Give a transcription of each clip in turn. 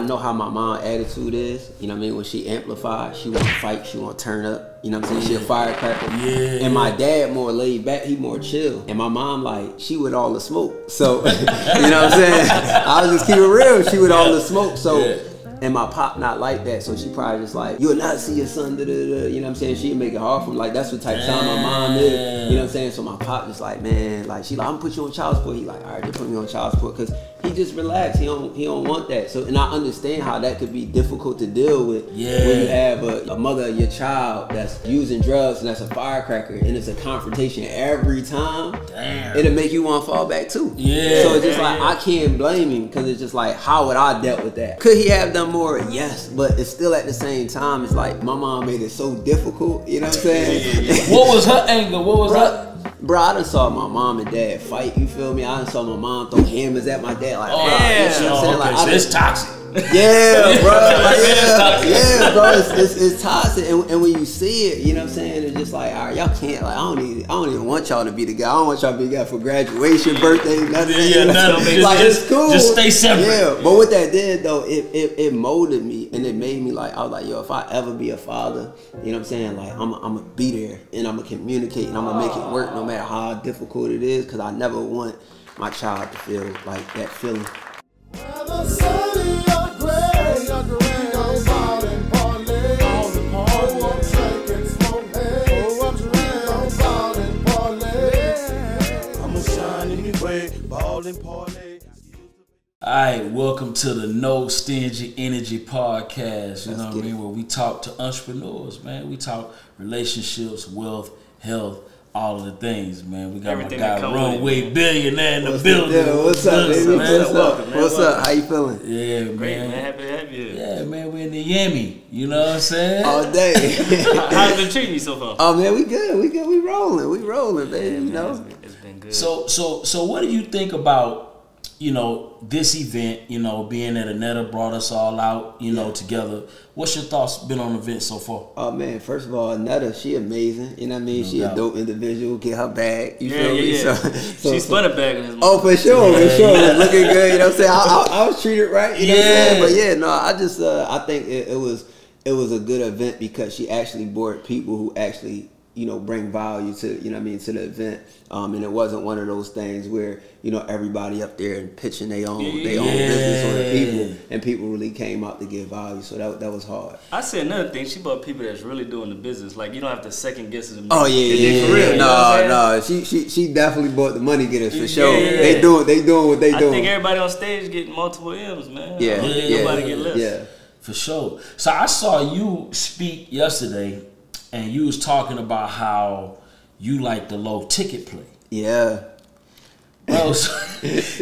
I know how my mom attitude is. You know what I mean? When she amplified, she want to fight, she want to turn up. You know what I'm saying? She a firecracker. Yeah. And my dad more laid back, he more chill. And my mom like she with all the smoke. So you know what I'm saying? I was just keep it real. She with all the smoke. So. Yeah. And my pop not like that, so she probably just like, you'll not see your son, da, da, da. you know what I'm saying? She'd make it hard for him. Like, that's what type of time my mom is. You know what I'm saying? So my pop just like, man, like, she like, I'm gonna put you on child support. He like, all right, they put me on child support. Cause he just relaxed. He don't, he don't want that. So, and I understand how that could be difficult to deal with Yeah. when you have a, a mother of your child that's using drugs and that's a firecracker and it's a confrontation every time. Damn. It'll make you want to fall back too. Yeah. So it's just Yeah, like. I can't blame him because it's just like, how would I dealt with that? Could he have done more? Yes, but it's still at the same time. It's like my mom made it so difficult. You know what I'm saying? What was her anger? What was her? Bro, I done saw my mom and dad fight. You feel me? I done saw my mom throw hammers at my dad. Like, Oh, bro, yeah. you know what I'm saying? Oh, okay, Like, so it's toxic. yeah, bro. Yeah, yeah, bro. It's, it's, it's toxic, and, and when you see it, you know what I'm saying. It's just like, all right, y'all can't. Like, I don't even, I don't even want y'all to be the guy. I don't want y'all to be the guy for graduation, birthday, nothing. Yeah, yeah, nothing. Just- like, just- it's cool. just stay separate. Yeah, but what that did though, it, it it molded me, and it made me like, I was like, yo, if I ever be a father, you know what I'm saying? Like, I'm, I'm gonna be there, and I'm gonna communicate, and I'm gonna make it work, no matter how difficult it is, because I never want my child to feel like that feeling. All right, welcome to the No Stingy Energy Podcast. You know what I get mean? Where we talk to entrepreneurs, man. We talk relationships, wealth, health, all of the things, man. We got Everything my guy come with it, Runway Billionaire in the What's building. the deal? What's up, baby? man? What's up? Welcome. What's up? How you feeling? Yeah, Great, man. man. Happy to have you. Yeah, man. We're in the Yami. You know what I'm saying? All day. How's it been treating you so far? oh man, we good. We good. We rolling. We rolling, baby. You Man, it's know. been, it's been good. So so so what do you think about you know this event? You know, being that Anetta brought us all out, you know, together. What's your thoughts been on the event so far? Oh man, first of all, Netta, she amazing. You know what I mean? No she doubt. a dope individual. Get her bag. You yeah, feel yeah, me? yeah. So, so, she so- a bag in his Oh, for sure, for sure. It was looking good. You know what I'm saying? I, I, I was treated right. You know what I'm saying? Yeah. But yeah, no, I just uh, I think it, it was it was a good event because she actually brought people who actually you know bring value to you know what I mean to the event. Um, and it wasn't one of those things where you know everybody up there and pitching their own their own business on the people, and people really came out to give value. So that that was hard. I said another thing. She bought people that's really doing the business. Like you don't have to second guess it. Oh yeah, They did yeah, for real. you know No, no. She she she definitely bought the money getters for sure. Yeah, yeah, They yeah. doing they doing what they I doing. I think everybody on stage getting multiple M's, man. yeah, I don't yeah, nobody get less. yeah. For sure. So I saw you speak yesterday, and you was talking about how you like the low ticket play. Yeah. Bro, so,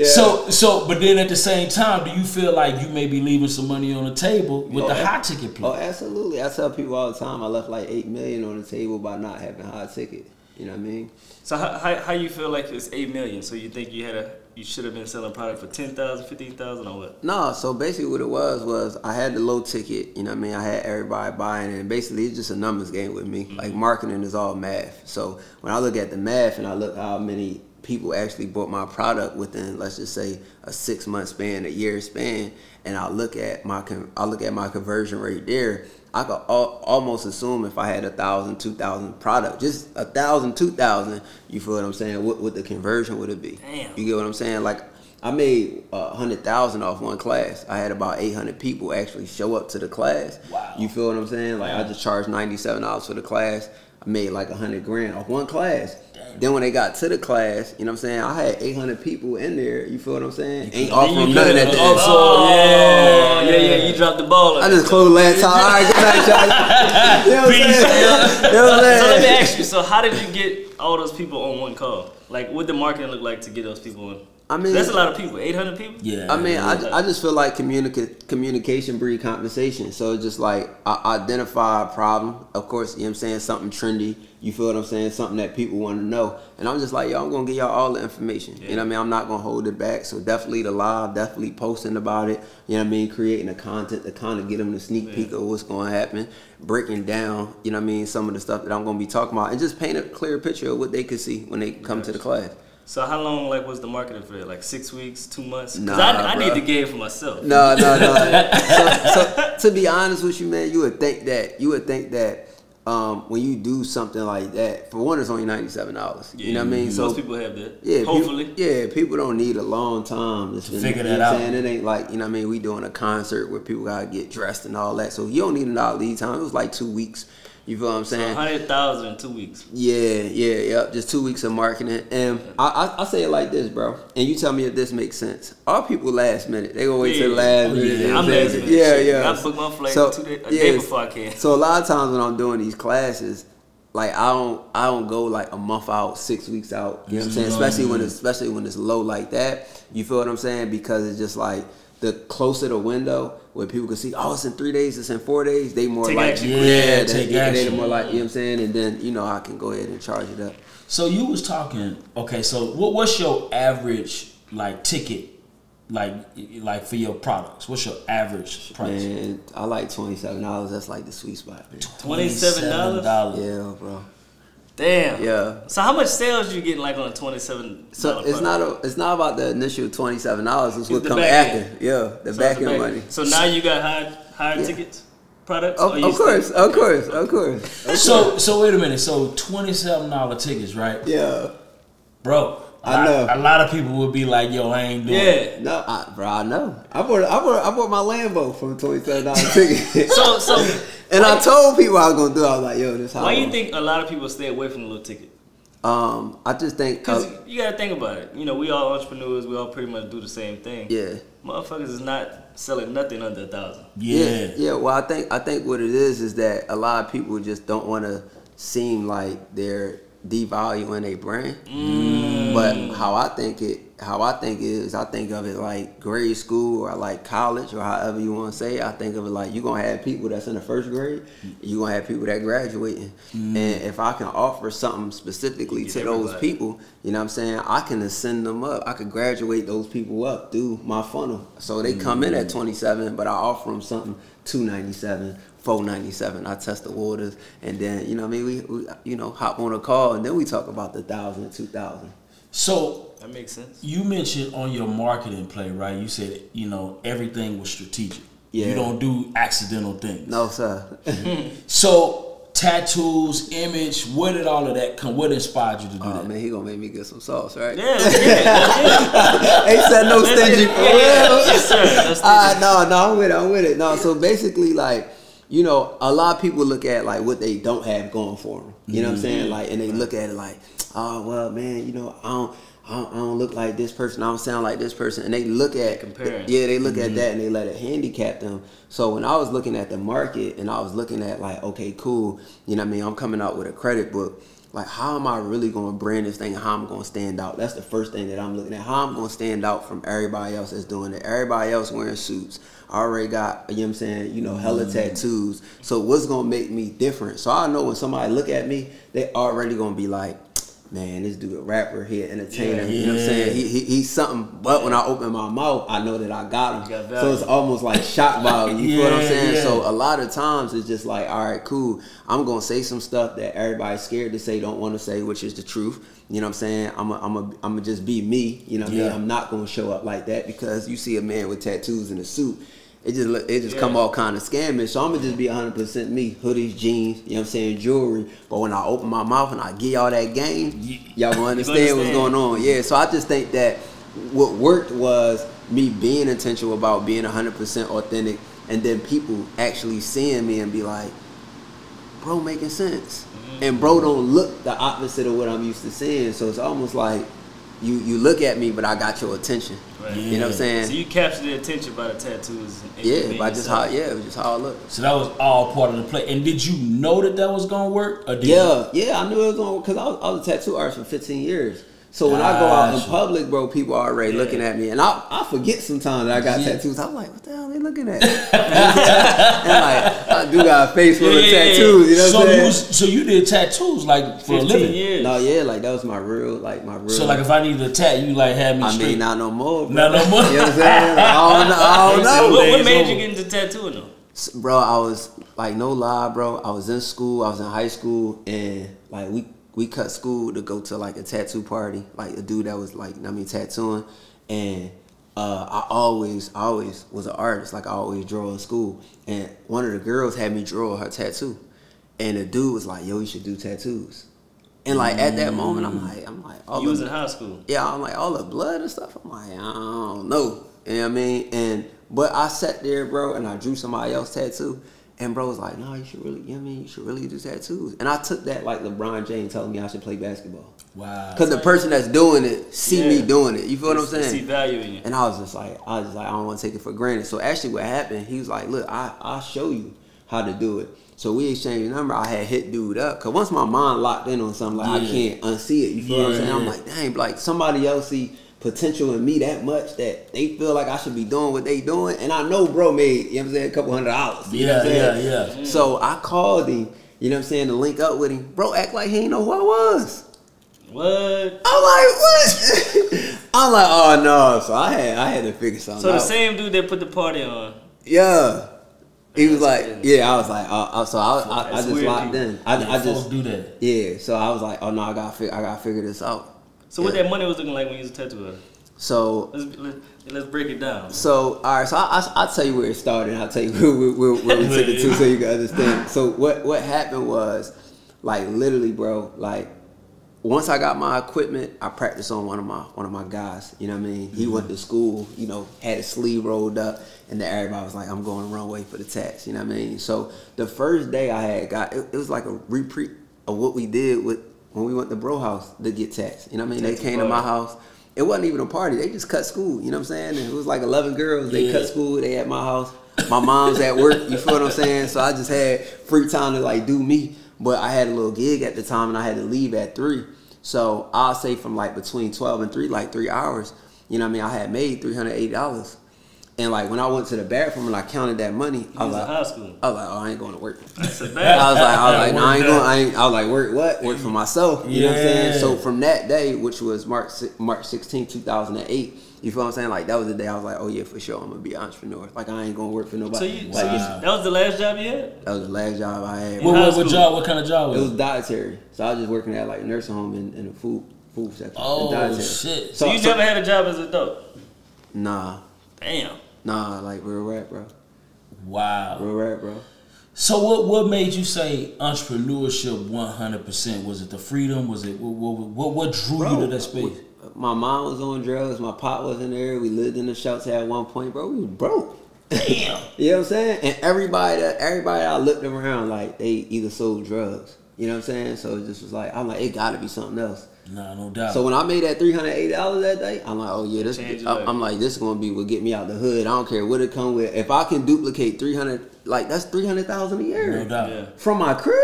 so so but then at the same time, do you feel like you may be leaving some money on the table with the Oh, high ticket play? Oh, absolutely. I tell people all the time I left like eight million on the table by not having high ticket. You know what I mean? So how, how, how you feel like it's eight million? So you think you had a you should have been selling product for 10,000, 15,000 or what? No, so basically what it was was I had the low ticket, you know what I mean? I had everybody buying and basically it's just a numbers game with me. Like mm-hmm. marketing is all math. So when I look at the math and I look how many people actually bought my product within let's just say a six month span, a year span, and I look at my I look at my conversion rate there, I could al- almost assume if I had a thousand, two thousand product, just a thousand, two thousand, you feel what I'm saying? What what the conversion would it be? Damn. You get what I'm saying? Like I made a hundred thousand off one class. I had about eight hundred people actually show up to the class. Wow. You feel what I'm saying? Like I just charged ninety seven dollars for the class. I made like a hundred grand off one class. Then when they got to the class, you know what I'm saying? I had eight hundred people in there. You feel what I'm saying? Ain't offering you nothing at the end. Oh, yeah. yeah, yeah, you dropped the ball. I just closed last time. All right, good night, y'all. You know what I'm Peace, saying? You know what I'm So let me ask you. So how did you get all those people on one call? Like, what the marketing look like to get those people on? I mean- that's a lot of people. Eight hundred people. Yeah. I mean, I, I just feel like communica- communication breed conversation. So it's just like I identify a problem. Of course, you know what I'm saying? Something trendy. You feel what I'm saying? Something that people want to know. And I'm just like, yo, I'm going to give y'all all the information. You know what I mean? I'm not going to hold it back. So definitely the live, definitely posting about it. You know what I mean? Creating the content to kind of get them the sneak peek of what's going to happen. Breaking down, you know what I mean? Some of the stuff that I'm going to be talking about. And just paint a clear picture of what they could see when they come to the class. So how long like was the marketing for that? Like six weeks, two months? Cause Nah, I, I need bruh. the game for myself. No, no, no. so, so to be honest with you, man, you would think that you would think that um, when you do something like that, for one, it's only ninety seven dollars. You know what I mean? Most people have that. Yeah, Hopefully. People, yeah, people don't need a long time to spend, figure you know that what I'm out. Saying? It ain't like, you know what I mean, we doing a concert where people gotta get dressed and all that. So you don't need a lot of lead time. It was like two weeks. You feel what I'm So saying? hundred thousand in two weeks. Yeah, yeah, yep. Just two weeks of marketing, and I, I, I say it like this, bro. And you tell me if this makes sense. All people last minute. They gonna wait till the Yeah. last Oh, minute. yeah. I'm last minute. Yeah, yeah. I book my flight So, two day, a day before I can. So a lot of times when I'm doing these classes, like I don't I don't go like a month out, six weeks out. You know what I'm saying? Especially when it's especially when it's low like that. You feel what I'm saying? Because it's just like the closer the window where people can see, oh, it's in three days, it's in four days, they more Take like action. Yeah, they, take they, they action. more like you know what I'm saying, and then you know I can go ahead and charge it up. So you was talking. Okay, so what, what's your average like ticket, like like for your products? What's your average price? Man, I like twenty seven dollars. That's like the sweet spot, man. $27? $27. Yeah, bro. Damn. Yeah. So how much sales you getting like on a twenty seven? So it's not a, it's not about the initial twenty seven dollars. It's what the come after. end. Yeah, the back end money. So now you got higher higher Yeah. tickets products. Of, Or you of course, of course, of course. So so wait a minute. So twenty seven dollar tickets, right, Yeah. bro? I lot- know. A lot of people would be like, "Yo, I ain't doing." it. Yeah. No, I, bro, I know. I bought, I bought, I bought my Lambo from twenty seven dollar ticket. So so and I told people I was gonna do. it. I was like, yo, this how. why I you think a lot of people stay away from the little ticket? Um, I just think. Because uh, you gotta think about it. You know, we all entrepreneurs. We all pretty much do the same thing. yeah. Motherfuckers is not selling nothing under a thousand. Yeah. yeah, yeah. Well, I think I think what it is is that a lot of people just don't want to seem like they're devaluing a brand. Mm. But how I think it, how I think is, I think of it like grade school or like college or however you want to say. it. I think of it like you're gonna have people that's in the first grade, you're gonna have people that graduating, and if I can offer something specifically to those people, you know what I'm saying, I can ascend them up. I could graduate those people up through my funnel. So they come in at 27, but I offer them something 297, 497. I test the waters, and then you know what I mean. We, we you know hop on a call, and then we talk about the thousand, two thousand. So That makes sense. you mentioned on your marketing play, right? You said you know everything was strategic. Yeah. You don't do accidental things. No sir. So tattoos, image, where did all of that come? What inspired you to do Oh that? man, he gonna make me get some sauce, right? Yeah, let's get it. Let's get it. Ain't said no stingy for real. Yes, sir. Let's Uh, no, no, I'm with it. I'm with it. No, so basically, like, you know, a lot of people look at like what they don't have going for them. You know what I'm mm-hmm. saying? Like, and they look at it like, oh well, man, you know, I don't. I don't, I don't look like this person. I don't sound like this person, and they look at Comparing. Yeah, they look at mm-hmm. that and they let it handicap them. So when I was looking at the market and I was looking at like, okay, cool, you know what I mean? I'm coming out with a credit book. Like, how am I really going to brand this thing? How I'm going to stand out? That's the first thing that I'm looking at. How I'm going to stand out from everybody else that's doing it. Everybody else wearing suits. I already got, you know what I'm saying, you know, hella mm-hmm. tattoos. So what's going to make me different? So I know when somebody look at me, they already going to be like, man, this dude a rapper, he an entertainer. You know what I'm saying? He, he, he's something. But when I open my mouth, I know that I got him. Got so it's almost like shock value. You feel what I'm saying? yeah. So a lot of times it's just like, all right, cool. I'm gonna say some stuff that everybody's scared to say, don't want to say, which is the truth. You know what I'm saying? I'm a, I'm a, I'm gonna just be me. You know what I mean? I'm not gonna show up like that because you see a man with tattoos in a suit. It just it just Yeah. come all kind of scamish. So I'm gonna just be 100 percent me. Hoodies, jeans, you know what I'm saying, jewelry. But when I open my mouth and I give y'all that game, y'all gonna understand what's going on. Yeah. So I just think that what worked was me being intentional about being 100 percent authentic, and then people actually seeing me and be like, bro, making sense. And bro don't look the opposite of what I'm used to seeing. So it's almost like you you look at me, but I got your attention. Right. You know what I'm saying? So you captured the attention by the tattoos. And yeah, by just how yeah, it was just how I look. So that was all part of the play. And did you know that that was gonna work? Or did Yeah, yeah, I knew it was going to because I was, I was a tattoo artist for 15 years. So when I go out in public, bro, people are already Yeah. looking at me, and I, I forget sometimes that I got Yeah. tattoos. I'm like, what the hell are they looking at? and like, I do got a face full Yeah, of yeah, yeah. tattoos. You know so what I'm you was, so you did tattoos like for a living. years. no, yeah, like that was my real, like my real. So like if I needed a tat, you like had me I straight. mean, not no more. Bro. Not no more. You know what I'm saying? I don't know. I don't know. What, what made you get into tattooing though? Bro, I was like no lie, bro. I was in school. I was in high school, and like we we cut school to go to like a tattoo party, like a dude that was like, I mean, tattooing, and uh, I always, always was an artist. Like I always draw in school, and one of the girls had me draw her tattoo, and the dude was like, "Yo, you should do tattoos." And like at that moment, I'm like, I'm like, all You was in high school. yeah, I'm like all the blood and stuff. I'm like, I don't know. You know what I mean? And but I sat there, bro, and I drew somebody else tattoo. And bro was like, no, you should really, you know what I mean? You should really do tattoos. And I took that like LeBron James telling me I should play basketball. Wow. Because the person that's doing it see me doing it. You feel what I'm saying? See saying? value in you. And I was just like, I was just like, I don't want to take it for granted. So actually, what happened? He was like, look, I I'll show you how to do it. So we exchanged number. I had hit dude up because once my mind locked in on something, like I can't unsee it. You feel what I'm saying? I'm like, dang, like somebody else see potential in me that much that they feel like I should be doing what they doing. And I know bro made, you know what I'm saying, a couple hundred dollars. You know what I'm Yeah, saying? yeah, yeah. So I called him, you know what I'm saying, to link up with him. Bro act like he ain't know who I was. What? I'm like, what? I'm like, oh no. So I had I had to figure something out So the out. same dude that put the party on. Yeah. He was like, yeah, I was like, uh, uh, so I, I, I just weird, locked people. in. I, Yeah, I just, do that. yeah. So I was like, oh no, I gotta, fig- I gotta figure this out. So what Yeah. that money was looking like when you was a tattoo artist? So, Let's let, let's break it down. so all right. So I, I, I'll tell you where it started. and I'll tell you where, where, where, where we took it to, so you can understand. So what, what happened was, like, literally, bro, like. Once I got my equipment, I practiced on one of my one of my guys. You know what I mean? He mm-hmm. went to school, you know, had his sleeve rolled up, and then everybody was like, "I'm going the runway for the tats." You know what I mean? So the first day I had got it, it was like a repeat of what we did with when we went to Bro House to get tats. You know what I mean? They came to my house. It wasn't even a party. They just cut school. You know what I'm saying? And it was like 11 girls. They Yeah. cut school. They at my house. My mom's at work. You feel what I'm saying? So I just had free time to like do me. But I had a little gig at the time, and I had to leave at three. So I'll say from like between 12 and three, like three hours. You know what I mean? I had made $380. And like when I went to the bathroom and I counted that money, You I was was in like, high school. I was like, oh, I ain't going to work. That's a I bad. was like, I was like, no, I ain't going. that. I, ain't, I was like, work what? Work for myself. You know what I'm saying? So from that day, which was March March 16, 2008, you feel what I'm saying? Like that was the day I was like, oh yeah, for sure, I'm gonna be an entrepreneur. Like I ain't gonna work for nobody. So you, like so you, that was the last job you had? that was the last job I had. What, what, what job? What kind of job was It was was dietary. So I was just working at like a nursing home in, in the food food section. Oh, dietary. shit. So, you never had a job as a adult? Nah, Damn. Nah, like real rap, bro. Wow. Real rap, bro. So what what made you say entrepreneurship one hundred percent? Was it the freedom? Was it what what, what, what drew you to that space? My mom was on drugs. My pop was in there. We lived in the shelter at one point, bro. We was broke. Damn. You know what I'm saying? And everybody that everybody I looked around like they either sold drugs. You know what I'm saying? So it just was like I'm like it got to be something else. Nah, no doubt. So when I made that three hundred eighty dollars that day, I'm like, oh yeah, this. Change I, I'm like, this is gonna be what get me out the hood. I don't care what it come with. If I can duplicate three hundred, like that's three hundred thousand a year no doubt. Yeah. from my crib.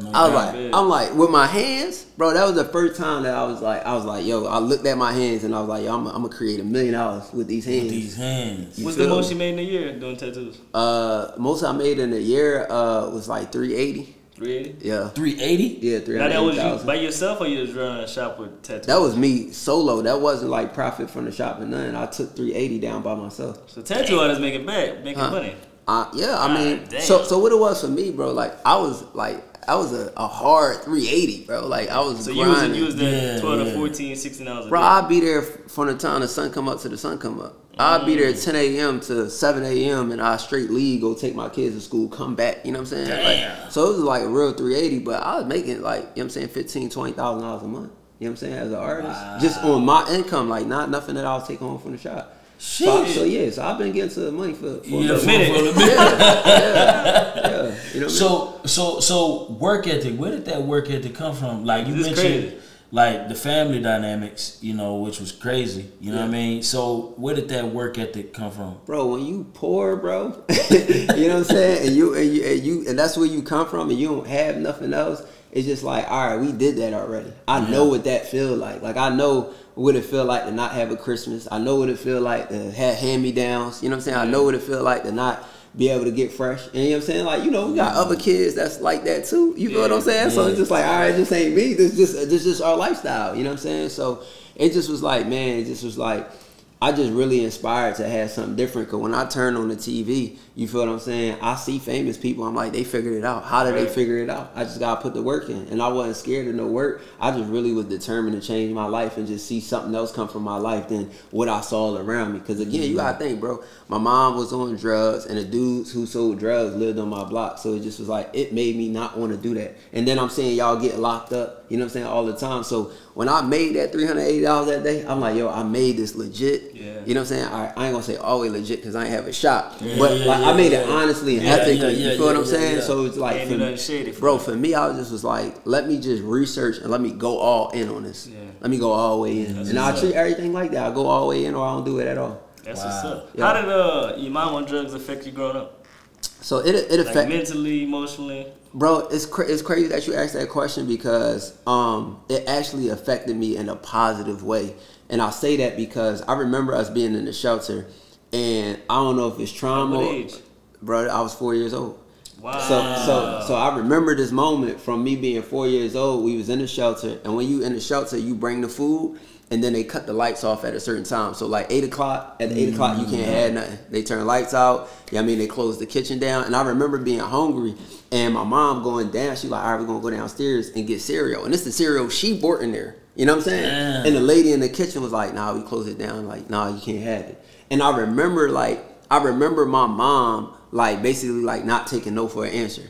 No I was doubt. like, Yeah. I'm like with my hands, bro. That was the first time that I was like, I was like, yo, I looked at my hands and I was like, yo, I'm, I'm gonna create a million dollars with these hands. These hands. You What's the most me? you made in a year doing tattoos? Uh, most I made in a year uh was like three eighty. 380? Yeah, Three eighty. yeah, three Now that hundred was you by yourself or you was running a shop with tattoos? That was me solo. That wasn't like profit from the shop and nothing. I took three eighty down by myself. So tattoo artists making back, making Huh. money. Uh, yeah, I mean, God damn. so so what it was for me, bro. Like I was like I was a, a hard 380, bro. Like I was So you was grinding. you was there Yeah, 12 yeah. to 14, 16 hours a bro. I'd be there from the time the sun come up to the sun come up. I'd be there at 10 a.m. to 7 a.m. and I straight leave, go take my kids to school, come back. You know what I'm saying? Damn. Like, so it was like a real 380, but I was making like, you know what I'm saying, 15, 20,000 dollars a month. You know what I'm saying? As an artist, just on my income, like not nothing that I was taking home from the shop. So, I- Shit. so yeah, so I've been getting to the money for, for Yeah, a minute. minute. for a minute. yeah, you know what I mean? So so so work ethic. Where did that work ethic come from? Like you This mentioned, crazy. like the family dynamics, you know, which was crazy. You know what I mean? So where did that work ethic come from? bro, when you poor, bro, you know what I'm saying, and you and you and you and that's where you come from, and you don't have nothing else. It's just like, all right, we did that already. I know what that feel like. Like I know what it feel like to not have a Christmas. I know what it feel like to have hand me downs. You know what I'm saying? I know what it feel like to not be able to get fresh. And you know what I'm saying? Like, you know, we got other kids that's like that too. You feel what I'm saying? So it's just like, all right, this ain't me. This just this just our lifestyle. You know what I'm saying? So it just was like, man, it just was like I just really inspired to have something different. Cause when I turn on the TV, you feel what I'm saying? I see famous people. I'm like, they figured it out. How did they figure it out? I just gotta put the work in, and I wasn't scared of no work. I just really was determined to change my life and just see something else come from my life than what I saw around me. Cause again, you gotta mm-hmm. think, bro. My mom was on drugs, and the dudes who sold drugs lived on my block. So it just was like it made me not want to do that. And then I'm seeing y'all get locked up. You know what I'm saying all the time. So when I made that three hundred eighty dollars that day, I'm like, yo, I made this legit. Yeah. You know what I'm saying? I, I ain't gonna say always legit because I ain't have a shot, Yeah, but yeah, like yeah, I made it honestly and Yeah, ethically. yeah, you yeah, feel what I'm saying? yeah. So it's like, for me- shady bro, for me, I was just was like, let me just research and let me go all in on this. Yeah. Let me go all the way in, That's and I treat everything like that. I go all the way in, or I don't do it at all. That's Wow. what's up. Yeah. How did uh your mom on drugs affect you growing up? So it it Like mentally, emotionally. Bro, it's cra- it's crazy that you asked that question because um it actually affected me in a positive way, and I say that because I remember us being in the shelter, and I don't know if it's trauma. What age? Bro, I was four years old. Wow. So so so I remember this moment from me being four years old. We was in the shelter, and when you in the shelter, you bring the food, and then they cut the lights off at a certain time. So like eight o'clock, at eight o'clock you can't have nothing. They turn lights out. Yeah, I mean they close the kitchen down, and I remember being hungry, and my mom going down. She like, all right, we're gonna go downstairs and get cereal, and it's the cereal she bought in there. You know what I'm saying? Damn. And the lady in the kitchen was like, nah, we close it down. Like, nah, you can't have it. And I remember like I remember my mom like basically like not taking no for an answer.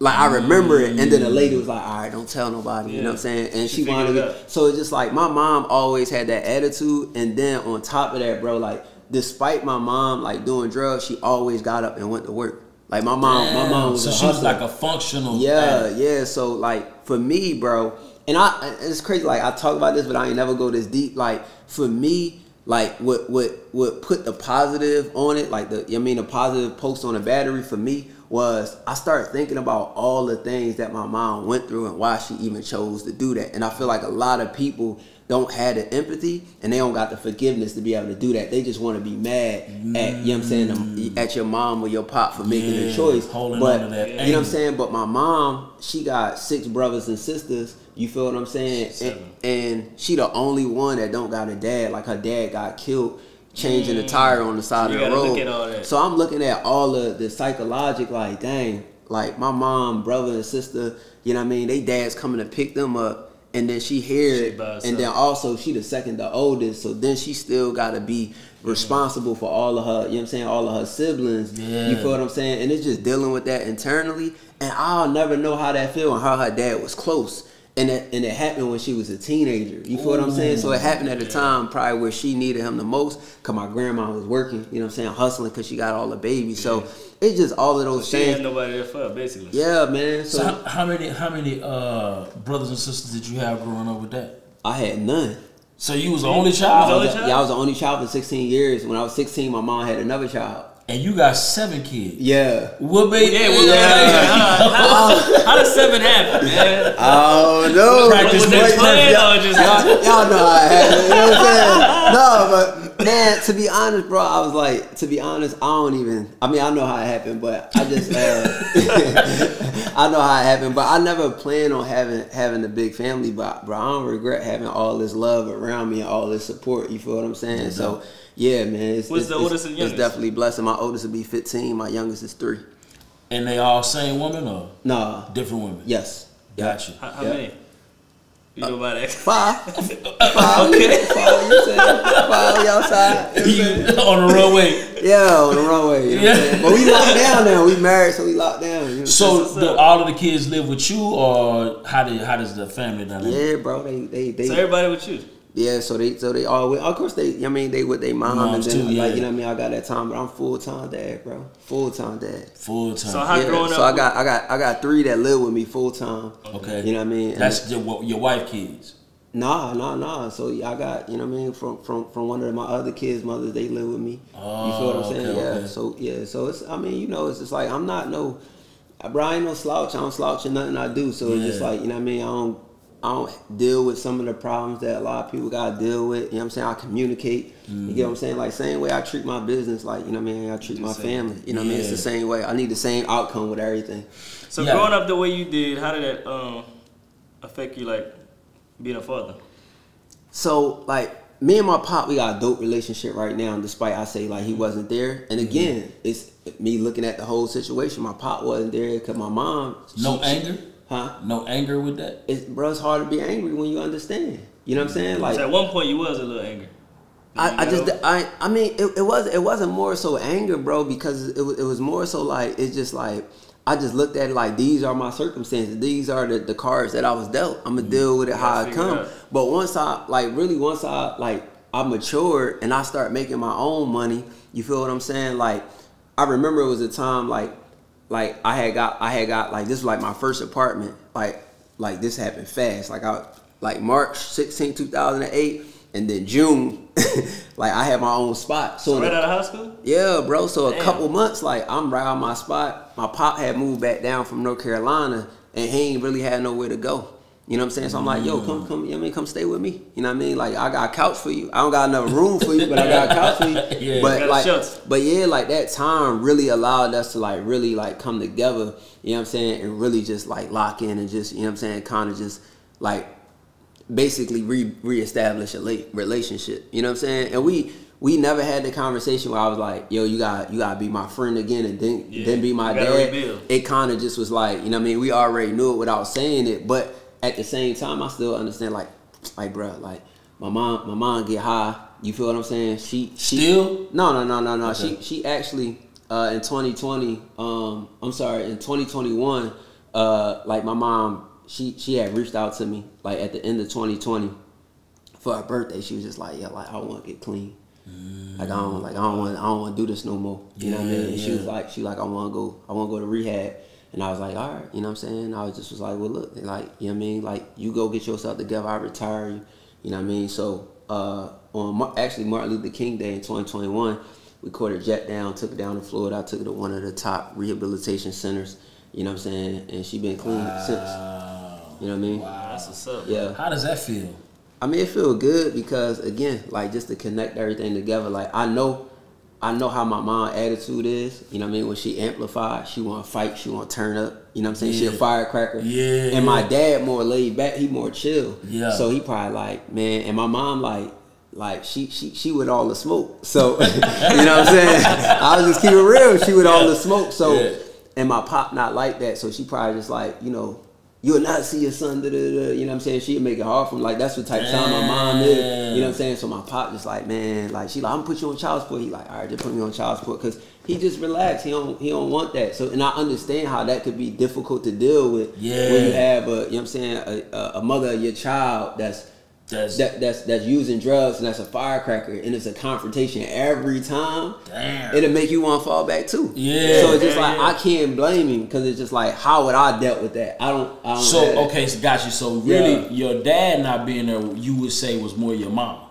Like I remember it, and then the lady was like, "All right, don't tell nobody." You know what I'm saying? And She she, wanted it out. So it's just like my mom always had that attitude, and then on top of that, bro, like despite my mom like doing drugs, she always got up and went to work. Like my mom, my mom was so a she was like a functional. Yeah, addict. yeah. So like for me, bro, and I it's crazy. Like I talk about this, but I ain't never go this deep. Like for me, like what what what put the positive on it, like the I mean the positive post on the battery for me was I started thinking about all the things that my mom went through and why she even chose to do that. And I feel like a lot of people don't have the empathy and they don't got the forgiveness to be able to do that. They just want to be mad at you know what I'm saying mm. at your mom or your pop for making Yeah, a choice. holding but on to that you know what I'm saying? But my mom, she got six brothers and sisters. You feel what I'm saying? And, and she the only one that don't got a dad. Like her dad got killed changing the mm. tire on the side You of the road. look at all that. So I'm looking at all of the psychological, like, dang, like my mom, brother, and sister, you know what I mean? They dads coming to pick them up. And then she hear She and then also she the second, the oldest. So then she still got to be responsible for all of her, you know what I'm saying, all of her siblings. Yeah. You feel what I'm saying? And it's just dealing with that internally. And I'll never know how that feel and how her dad was close. And it, and it happened when she was a teenager. You feel what I'm saying? So it happened at a time probably where she needed him the most because my grandma was working, you know what I'm saying, hustling because she got all the babies. So it's just all of those She had things. nobody there for her, basically. Yeah, man. So So how, how many how many uh, brothers and sisters did you have growing up with that? I had none. So you was the only You was child, the I was, child? yeah, I was the only child for 16 years. When I was 16, my mom had another child. And you got seven kids. Yeah. What baby? Yeah, well, how, how, how does seven happen, man? Oh no! Practice Was they playing or just y'all, y'all know how it happened. You know what I'm saying? No, but man, to be honest, bro, I was like, to be honest, I don't even. I mean, I know how it happened, but I just, uh, I know how it happened, but I never planned on having having a big family. But bro, I don't regret having all this love around me and all this support. You feel what I'm saying? So. Yeah, man. It's, What's it's, the it's- oldest and It's definitely blessing. My oldest will be 15. My youngest is three. And they all same woman or Nah. different women? Yes. Gotcha. How, how Yeah. many? You know about that? Five. Five. Okay. Five. You said five. We outside. You know what I'm saying? on the runway. Yeah, on the runway. You know what But we locked down now. We married, so we locked down. You know So what's do up. all of the kids live with you, or how did how does the family dynamic? saying? Yeah, bro. They, they, they. So everybody with you. Yeah, so they, so they all. Of course, they. I mean, they with their mom Moms and then, too, yeah. like you know what I mean. I got that time, but I'm full time dad, bro. Full time dad. Full time. So how yeah, growing so up? I got, I got, I got three that live with me full time. okay. You know what I mean? And- That's your, your wife kids. Nah, nah, nah. So yeah, I got you know what I mean from from from one of my other kids' mothers. They live with me. Oh, you feel what I'm Oh, saying? okay, yeah. okay. So yeah. So it's I mean you know it's just like I'm not no, bro. I ain't no slouch. I don't slouch in nothing I do. So it's just like you know what I mean. I don't I don't deal with some of the problems that a lot of people gotta deal with. You know what I'm saying? I communicate. You get what I'm mm-hmm. saying? Like same way I treat my business. Like you know what I mean? I treat my family. You know what I mean? It's the same way. I need the same outcome with everything. So Yeah. growing up the way you did, how did that um affect you, like being a father? So like me and my pop, we got a dope relationship right now. Despite I say like he mm-hmm. wasn't there, and mm-hmm. again, it's me looking at the whole situation. My pop wasn't there because my mom. No she- she- anger. Huh? No anger with that. It's bro, it's hard to be angry when you understand. You know what I'm saying? Like at one point you was a little angry. I, I You just? I I mean it, it was it wasn't more so anger, bro, because it was it was more so like it's just like I just looked at it like these are my circumstances. These are the, the cards that I was dealt. I'm gonna mm-hmm. deal with it how gotta it come. But once I like really once I like I matured and I start making my own money, you feel what I'm saying? Like I remember it was a time like like I had got I had got like this was like my first apartment. Like like this happened fast. Like I like March 16, 2008, and then June, like I had my own spot. So in right the- out of high school. yeah, bro. So a couple months, like I'm right on my spot. My pop had moved back down from North Carolina, and he ain't really had nowhere to go. You know what I'm saying? So I'm like, yo, come, mm. come, you know I mean? Come stay with me. You know what I mean? Like I got a couch for you. I don't got enough room for you, but I got a couch for you. Yeah. but Got a like, but yeah, like that time really allowed us to like really like come together. You know what I'm saying? And really just like lock in and just you know what I'm saying? Kind of just like basically re reestablish a late relationship. You know what I'm saying? And we we never had the conversation where I was like, yo, you got you gotta be my friend again and then Yeah, then be my you dad. rebuild. It kind of just was like, you know what I mean? We already knew it without saying it, but at the same time I still understand like like bro, like my mom my mom get high. You feel what I'm saying? She she Still? No, no, no, no, no. Okay. She she actually uh in 2020, um I'm sorry, in 2021, uh like my mom she she had reached out to me like at the end of 2020 for her birthday. She was just like, yeah, like I want to get clean. Like I don't like I don't want I don't want to do this no more. You know what I mean? Yeah, she was like she like I want to go I want to go to rehab. And I was like, all right, you know what I'm saying? I was just was like, well, look, like you know what I mean? Like you go get yourself together. I retire you. You know what I mean? So uh, on Mar- actually Martin Luther King Day in 2021, we caught a jet down, took it down to Florida. I took it to one of the top rehabilitation centers. You know what I'm saying? And she been clean since. You know what I mean? Wow, That's what's up. Yeah. How does that feel? I mean, it feel good because again, like just to connect everything together. Like I know, I know how my mom attitude is. You know what I mean? When she amplified, she want to fight, she want to turn up. You know what I'm saying? She a firecracker. Yeah, And my dad more laid back. He more chill. Yeah. So he probably like man, and my mom like. Like she she she with all the smoke, so you know what I'm saying. I was just keep it real. She with all the smoke, so Yeah. and my pop not like that, so she probably just like you know you'll not see your son. Da, da, da, you know what I'm saying? She'd make it hard for him. Like that's what type of time my mom is. You know what I'm saying? So my pop just like man, like she like I'm gonna put you on child support. He like all right, just put me on child support because he just relaxed. He don't he don't want that. So and I understand how that could be difficult to deal with Yeah. when you have a you know what I'm saying a, a, a mother of your child that's That's that, that's that's using drugs and that's a firecracker and it's a confrontation every time. Damn. It'll make you want to fall back too. Yeah. So it's just Yeah, like yeah. I can't blame him because it's just like how would I dealt with that? I don't. I don't So that. okay, so got you. So really, Yeah. your dad not being there, you would say was more your mom.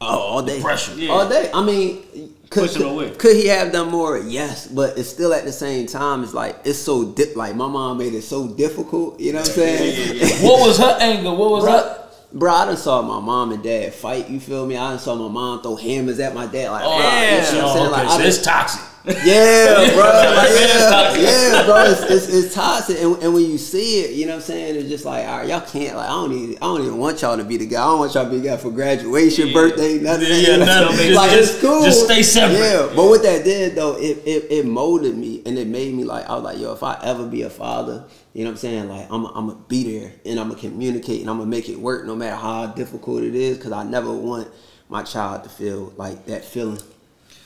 Oh, all day. Pressure. Yeah. All day. I mean, could, Pushing could, away. could he have done more? Yes, but it's still at the same time. It's like it's so dip. Like my mom made it so difficult. You know what I'm saying? What was her anger? What was her? Bro, bro, I done saw my mom and dad fight. You feel me? I done saw my mom throw hammers at my dad. Like, Oh, bro, you know what I'm Oh, saying? okay, Like, so done- it's toxic. Yeah, bro. Like, yeah, yeah, bro. It's, it's, it's toxic, and, and when you see it, you know what I'm saying. It's just like, all right, y'all can't. Like, I don't even, I don't even want y'all to be the guy. I don't want y'all to be the guy for graduation, Yeah. birthday, nothing. Yeah, yeah, nothing. Like, just- it's cool. just stay separate. Yeah, but what that did though, it, it it molded me, and it made me like, I was like, yo, if I ever be a father, you know what I'm saying? Like, I'm, I'm gonna be there, and I'm gonna communicate, and I'm gonna make it work, no matter how difficult it is, because I never want my child to feel like that feeling.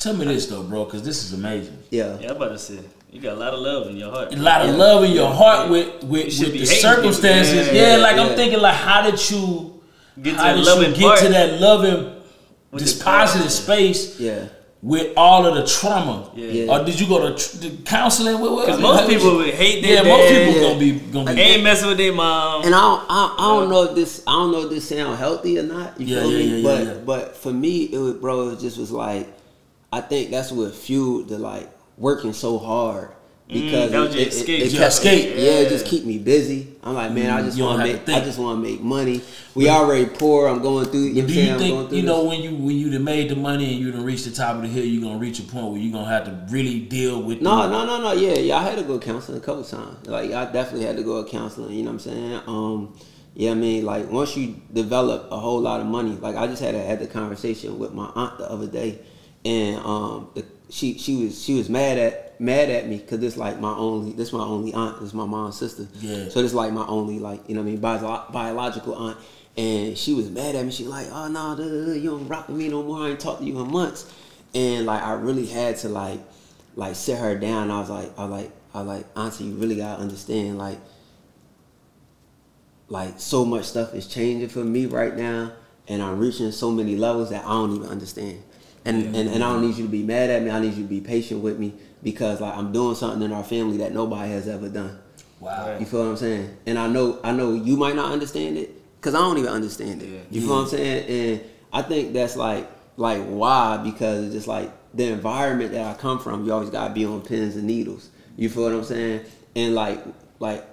Tell me this though, bro, because this is amazing. Yeah. Yeah, I'm about to say you got a lot of love in your heart. A lot of Yeah. love in your heart with with, with the circumstances. Yeah, Yeah, like yeah. I'm thinking, like, how did you Get to how that did loving you get part. to that loving, With this positive space Yeah. With all of the trauma? Yeah. Or did you go to, tr- to counseling? What- what- Because most how- people would hate their yeah, most people Yeah. gonna be gonna be. ain't messing with their mom. And I don't, I, I don't know if this I don't know if this sound healthy or not. You Yeah, feel yeah, me? yeah, yeah, but yeah. but for me, it was bro. It just was like I think that's what fueled the like working so hard because Mm, that was it, it, escape. it, kept, escape. Yeah, it just keep me busy. I'm like, man, I just want to make. I just want to make money. We already poor. I'm going through. You know Do saying? you think you know this. when you when you done made the money and you done reached the top of the hill, you are gonna reach a point where you are gonna have to really deal with No, the, no, no, no. Yeah, yeah. I had to go counseling a couple times. Like I definitely had to go to counseling. You know what I'm saying? Um, Yeah, I mean, like once you develop a whole lot of money, like I just had a, had the conversation with my aunt the other day, and um, the, she she was she was mad at mad at me because it's like my only this my only aunt, this my mom's sister. Yeah. So this like my only like you know what I mean bio- biological aunt, and she was mad at me. She like, oh no, duh, duh, duh, you don't rock with me no more. I ain't talked to you in months, and like I really had to like like sit her down. I was like, I was like, I was like, auntie, you really gotta understand like like so much stuff is changing for me right now and I'm reaching so many levels that I don't even understand. And, and and I don't need you to be mad at me. I need you to be patient with me because like I'm doing something in our family that nobody has ever done. Wow. You feel what I'm saying? And I know I know you might not understand it because I don't even understand it. Yeah. You feel what I'm saying? And I think that's like like why because it's just like the environment that I come from. You always gotta be on pins and needles. You feel what I'm saying? And like like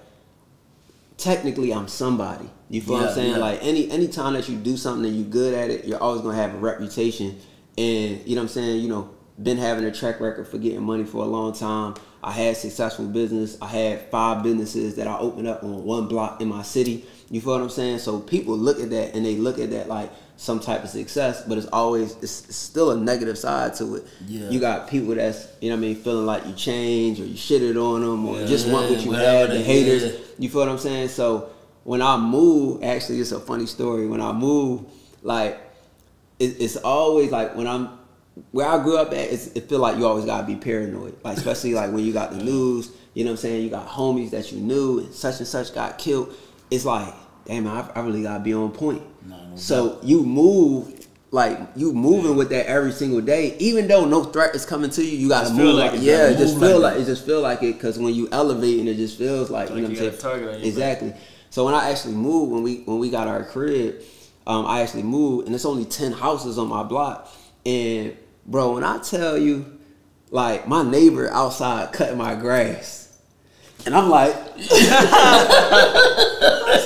technically I'm somebody. You feel what I'm saying? yeah. Like any any time that you do something and you good at it, you're always gonna have a reputation. And you know what I'm saying? You know, been having a track record for getting money for a long time. I had successful business. I had five businesses that I opened up on one block in my city. You feel what I'm saying? So people look at that and they look at that like some type of success, but it's always it's, still a negative side to it. Yeah. You got people that's you know what I mean feeling like you change or you shitted on them or just want what you had. The haters. yeah. You feel what I'm saying? So when I move, actually, it's a funny story. When I move, like it, it's always like when I'm where I grew up at. It feel like you always gotta be paranoid, like especially like when you got the news. You know what I'm saying? You got homies that you knew and such and such got killed. It's like, damn, I, I really gotta be on point. No, no so you move. Like you moving with that every single day, even though no threat is coming to you, you gotta Just move feel like, like it, yeah, it just feel like like it just feel like it because when you elevate and it just feels like, you know what I'm saying? your back. exactly. So when I actually moved, when we when we got our crib, um, I actually moved, and it's only ten houses on my block. And bro, when I tell you, like my neighbor outside cutting my grass, and I'm like, Yo, you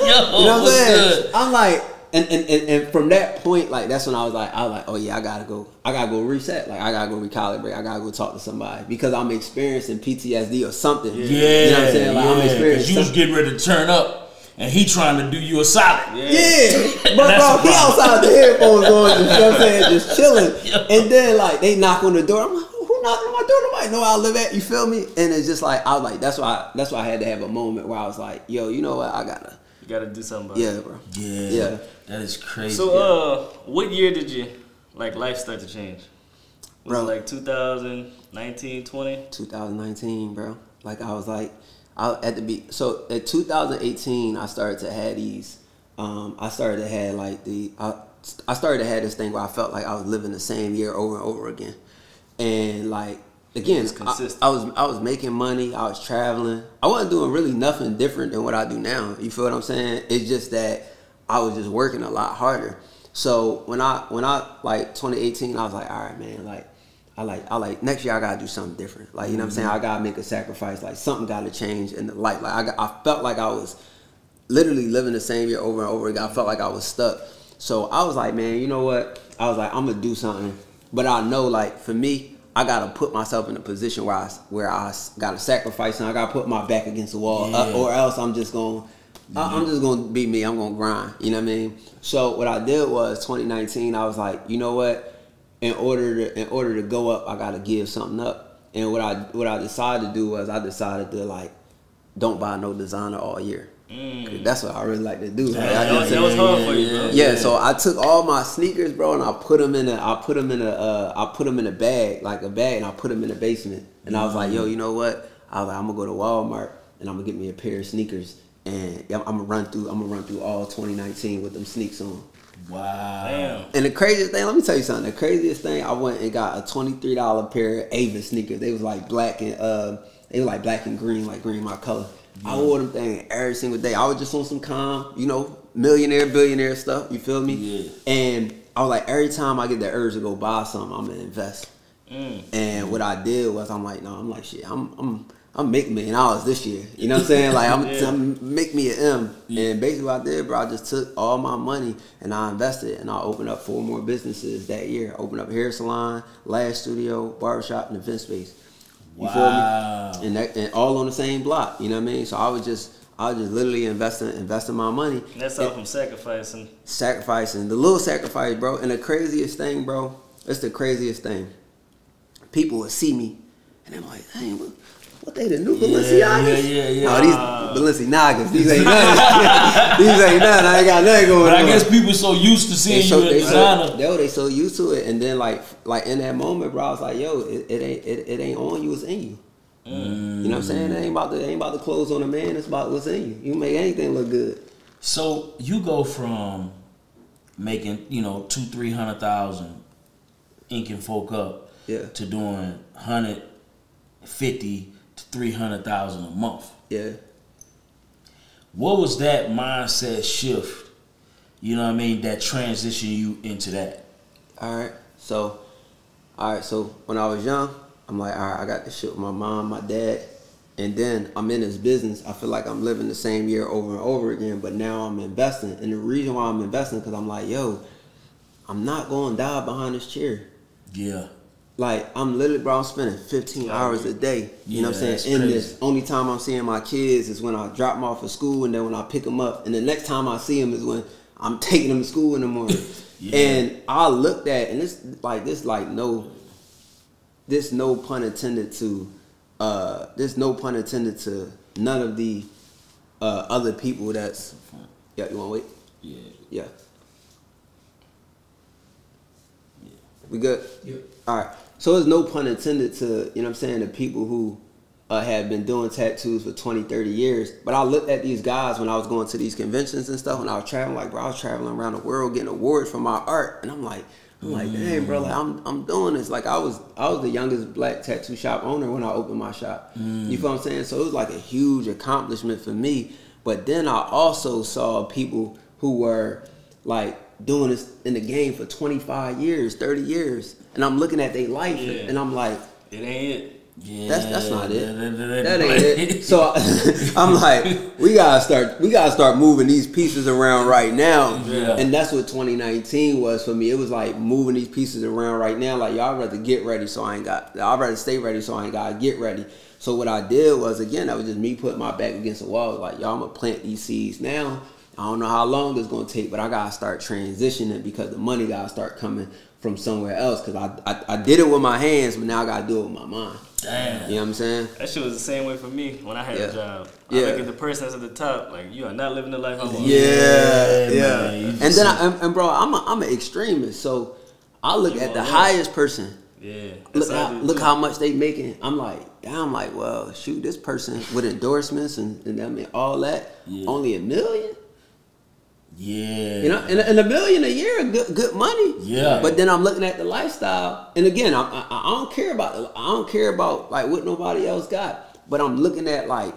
know what I'm saying? good? I'm like, and, and, and, and from that point, like that's when I was like, I was like, oh yeah, I gotta go, I gotta go reset, like I gotta go recalibrate, I gotta go talk to somebody because I'm experiencing PTSD or something. Yeah, you know what I'm saying? Like I'm experiencing. you was getting ready to turn up, and he trying to do you a solid. Yeah, but bro, he outside the headphones on, you know what I'm saying, just chilling. And then like they knock on the door. I'm like, who who knocking on my door? Nobody know where I live at. You feel me? And it's just like I was like, that's why that's why I had to have a moment where I was like, yo, you know what? I gotta, You gotta do something about yeah, bro. Yeah, Yeah. that is crazy. So, uh, what year did you like life start to change? Was Bro. it like 2019, 20? 2019, bro. Like I was like, I at the be so at 2018, I started to have these. Um, I started to have like the I, I started to have this thing where I felt like I was living the same year over and over again, and like again, I, consistent. I was I was making money, I was traveling. I wasn't doing really nothing different than what I do now. You feel what I'm saying? It's just that I was just working a lot harder. So when I when I like 2018, I was like, all right, man, like I like I like next year I gotta do something different. Like you know what I'm saying? I gotta make a sacrifice. Like something gotta change in the light. Like I, got, I felt like I was literally living the same year over and over again. I felt like I was stuck. So I was like, man, you know what? I was like, I'm gonna do something. But I know, like for me, I gotta put myself in a position where I where I gotta sacrifice and I gotta put my back against the wall, uh, or else I'm just gonna. I- I'm just gonna be me. I'm gonna grind. You know what I mean? So what I did was 2019. I was like, you know what? In order to in order to go up, I gotta give something up. And what I what I decided to do was I decided to like don't buy no designer all year. 'Cause That's what I really like to do. Like, I That, was- that was hard for you, bro. yeah, yeah, so I took all my sneakers, bro, and I put them in a, I put them in a, uh, I put them in a bag, like a bag, and I put them in the basement. And I was like, yo, you know what? I was like, I'm gonna go to Walmart and I'm gonna get me a pair of sneakers, and I'm gonna run through, I'm gonna run through all 2019 with them sneaks on. Wow. Damn. And the craziest thing, let me tell you something. The craziest thing, I went and got a twenty three dollar pair of Avia sneakers. They was like black and uh, they were like black and green, like green my color. I wore them thing every single day. I was just on some calm, you know, millionaire, billionaire stuff. You feel me? Yeah. And I was like, every time I get the urge to go buy something, I'm gonna invest. Mm. And what I did was, I'm like, no, I'm like, shit, I'm, I'm, I'm making million dollars this year. You know what I'm saying? Like, I'm, Yeah. I'm make me an M. And basically, what I did, bro, I just took all my money and I invested, and I opened up four more businesses that year. Opened up hair salon, lash studio, barbershop, and event space. You Wow. feel me? And that, and all on the same block. You know what I mean? So I was just. I was just literally investing investing my money. And that's all from sacrificing. sacrificing the little sacrifice, bro. And the craziest thing, bro, it's the craziest thing. People would see me, and they're like, "Dang, what, what they the new Balenciagas? yeah, yeah, yeah. No, these Balenciagas. These ain't nothing. these ain't nothing. I ain't got nothing going But on. I guess people so used to seeing so, you in they designer. so, yo, they so used to it, and then like like in that moment, bro, I was like, yo, it, it ain't it, it ain't on you, it's in you. You know what I'm saying? It ain't about the it ain't about the clothes on the man. It's about what's in you. You make anything look good. So you go from making, you know, two, three hundred thousand, inking folk up, Yeah. to doing hundred fifty to three hundred thousand a month. Yeah. What was that mindset shift? You know what I mean? That transition you into that. All right. So, all right. So when I was young, I'm like, all right, I got this shit with my mom, my dad, and then I'm in this business. I feel like I'm living the same year over and over again, but now I'm investing. And the reason why I'm investing because I'm like, yo, I'm not going to die behind this chair. Yeah. Like I'm literally, bro. I'm spending 15 hours a day. You know what I'm saying? In this, only time I'm seeing my kids is when I drop them off at school, and then when I pick them up, and the next time I see them is when I'm taking them to school in the morning. Yeah. And I looked at, and this like this like no, this no pun intended to, uh, this no pun intended to none of the uh, other people that's. Yeah, you want to wait? Yeah. Yeah. We good? Yeah. All right. So there's no pun intended to, you know what I'm saying, the people who uh, have been doing tattoos for 20, 30 years. But I looked at these guys when I was going to these conventions and stuff, when I was traveling, like, bro, I was traveling around the world getting awards for my art. And I'm like, I'm like, dang, bro, like I'm I'm doing this. Like I was I was the youngest black tattoo shop owner when I opened my shop. You feel what I'm saying? So it was like a huge accomplishment for me. But then I also saw people who were like doing this in the game for 25 years, 30 years. And I'm looking at their life Yeah. and I'm like, It ain't it. Yeah. that's that's not it. That, that- That ain't it. So I'm like, we gotta start. We gotta start moving these pieces around right now. Yeah. And that's what 2019 was for me. It was like moving these pieces around right now. Like y'all rather get ready, so I ain't got. I'd rather stay ready, so I ain't gotta get ready. So what I did was again, that was just me putting my back against the wall. Like y'all, I'm gonna plant these seeds now. I don't know how long it's gonna take, but I gotta start transitioning because the money gotta start coming from somewhere else. Cause I, I I did it with my hands, but now I gotta do it with my mind. Damn. You know what I'm saying? That shit was the same way for me when I had Yeah. a job. Yeah. I look at the person that's at the top, like you are not living the life I want. Yeah, Yeah, yeah. man, And then, I, and, and bro, I'm a, I'm an extremist, so I look You at the want highest person. Yeah. Look how I do look how much they making. I'm like, damn, I'm like, well, shoot, this person with endorsements and, and I mean all that, Yeah. only a million. Yeah. You know, and, and a million a year, good good money. Yeah. But then I'm looking at the lifestyle, and again, I, I, I don't care about I don't care about like what nobody else got. But I'm looking at like,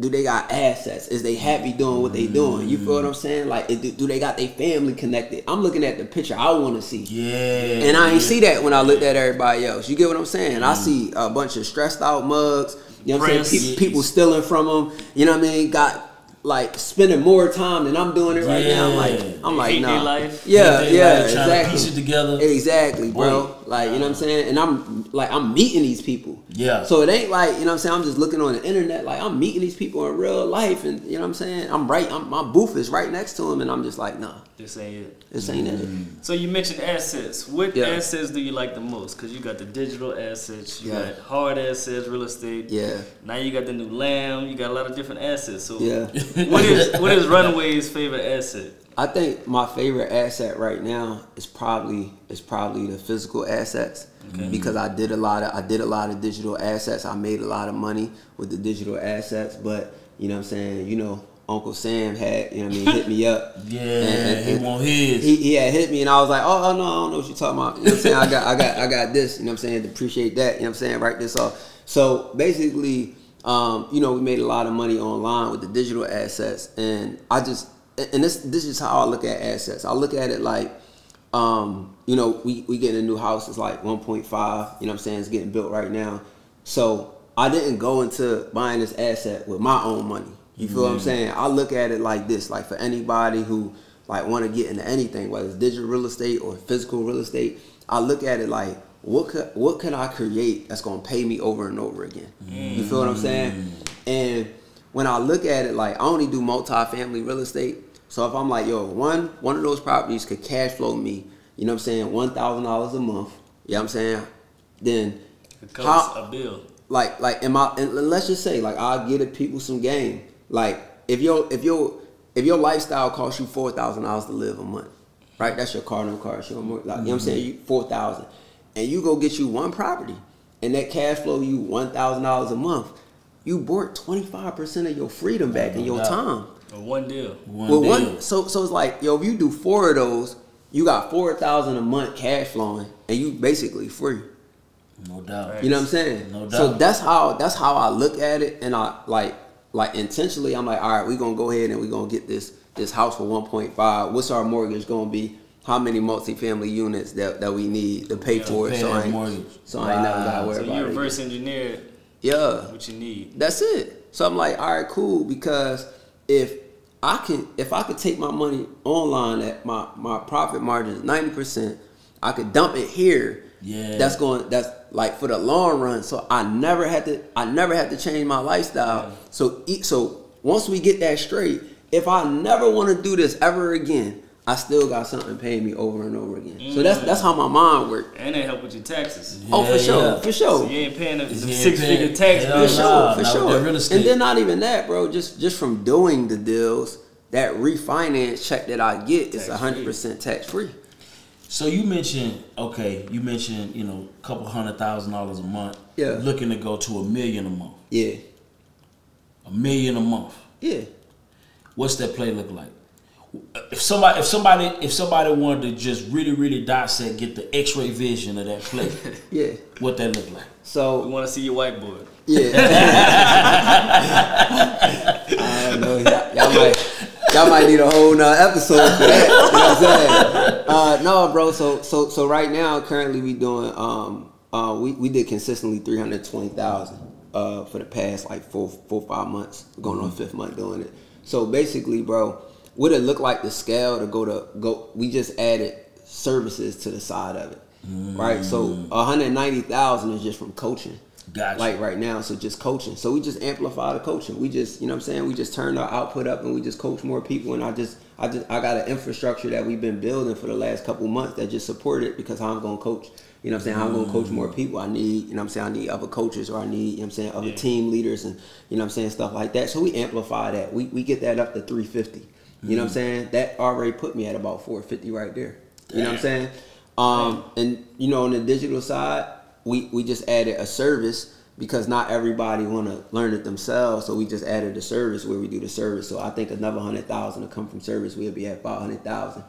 do they got assets? Is they happy doing what they doing? You feel what I'm saying? Like, do, do they got their family connected? I'm looking at the picture I want to see. Yeah. And I ain't yeah. see that when I looked at everybody else. You get what I'm saying? I mm. see a bunch of stressed out mugs. You know what I'm saying? Pe- people stealing from them. You know what I mean? Got like spending more time than I'm doing it right now. I'm like, I'm like, Hate nah. life. Yeah, yeah, like, to exactly. piece it together. Exactly, bro. Boy. Like, you know what I'm saying? And I'm like, I'm meeting these people. Yeah. So it ain't like, you know what I'm saying? I'm just looking on the internet. Like, I'm meeting these people in real life. And, you know what I'm saying? I'm right. I'm, my booth is right next to them. And I'm just like, nah, This ain't it. this ain't it. Mm. So you mentioned assets. What Yeah. assets do you like the most? Because you got the digital assets, you Yeah. got hard assets, real estate. Yeah. Now you got the new lamb. You got a lot of different assets. So Yeah. what is what is Runway's favorite asset? I think my favorite asset right now is probably is probably the physical assets because I did a lot of I did a lot of digital assets. I made a lot of money with the digital assets, but you know what I'm saying. You know, Uncle Sam had you know what I mean hit me up. Yeah, And- and- he and want his. He, he had hit me and I was like, oh, oh no, I don't know what you're talking about. You know what I'm saying? I got I got I got this. You know what I'm saying? Appreciate that. You know what I'm saying? Write this off. So basically, um, you know, we made a lot of money online with the digital assets, and I just and this this is how I look at assets. I look at it like, um, you know, we we getting a new house. It's like 1.5. You know what I'm saying? It's getting built right now. So I didn't go into buying this asset with my own money. You feel what I'm saying? I look at it like this. Like for anybody who like want to get into anything, whether it's digital real estate or physical real estate, I look at it like what could what can I create that's gonna pay me over and over again? You feel what I'm saying? And when I look at it, like I only do multi-family real estate. So if I'm like, yo, one one of those properties could cash flow me, you know what I'm saying, one thousand dollars a month. You know what I'm saying? Then It how a bill. like like am I and let's just say like I'll give the people some game. Like if your if your if your lifestyle costs you four thousand dollars to live a month, right? That's your car, no car, your like, you know what I'm mm-hmm. saying? You four thousand. And you go get you one property and that cash flow you one thousand dollars a month, you bought twenty five percent of your freedom back in your time. Or one deal. One Well, deal. one so so it's like yo, if you do four of those, you got four thousand a month cash flowing, and you basically free. no doubt. Right. You know what I'm saying? No doubt. So doubt. that's how that's how I look at it, and I like like intentionally. I'm like, all right, we're gonna go ahead and we're gonna get this this house for 1.5. What's our mortgage gonna be? How many multifamily units that, that we need to pay Yeah, for it? So I ain't, mortgage. so I ain't never gotta worry So about you reverse engineered Yeah, what you need. that's it. So I'm like, all right, cool, because if I can if I could take my money online at my my profit margin is 90%, I could dump it here. Yeah. That's going that's like for the long run. So I never had to I never had to change my lifestyle. So so once we get that straight, if I never want to do this ever again, I still got something paying me over and over again. So that's mm. that's how my mind works. And they help with your taxes. oh, for Yeah, sure, yeah. for So sure. you ain't paying the, the You ain't six figure tax Hell bill. For nah, sure, for not sure. with that real estate. And then not even that, bro. Just just from doing the deals, that refinance check that I get is Tax-free. hundred percent tax free. So you mentioned okay, you mentioned you know a couple hundred thousand dollars a month. Yeah. Looking to go to a million a month. Yeah, A million a month. yeah. What's that play look like? If somebody, if somebody, if somebody wanted to just really, really dissect, get the X-ray vision of that play, Yeah. what that look like? So we want to see your whiteboard. yeah. I don't know. Y'all, y'all might y'all might need a whole nother episode for that. You know what I'm saying? Uh, no, bro. So so so right now, currently we doing um uh we, we did consistently three hundred twenty thousand uh for the past like four four five months, going on fifth month doing it. So basically, bro, what it look like the scale to go to go? We just added services to the side of it, right? So mm. one hundred ninety thousand is just from coaching. Gotcha. Like right now, so just coaching. So we just amplify the coaching. We just, you know what I'm saying? We just turn our output up and we just coach more people. And I just, I just, I got an infrastructure that we've been building for the last couple months that just support it because I'm going to coach. You know what I'm saying? I'm going to coach mm. more people. I need, you know what I'm saying? I need other coaches or I need, you know what I'm saying, other Yeah. team leaders and, you know what I'm saying, stuff like that. So we amplify that. We, we get that up to 350. You know what I'm saying? That already put me at about 450 right there. You know what I'm saying? Um, and you know, on the digital side, we, we just added a service because not everybody want to learn it themselves. So we just added a service where we do the service. So I think another hundred thousand to come from service, we'll be at five hundred thousand.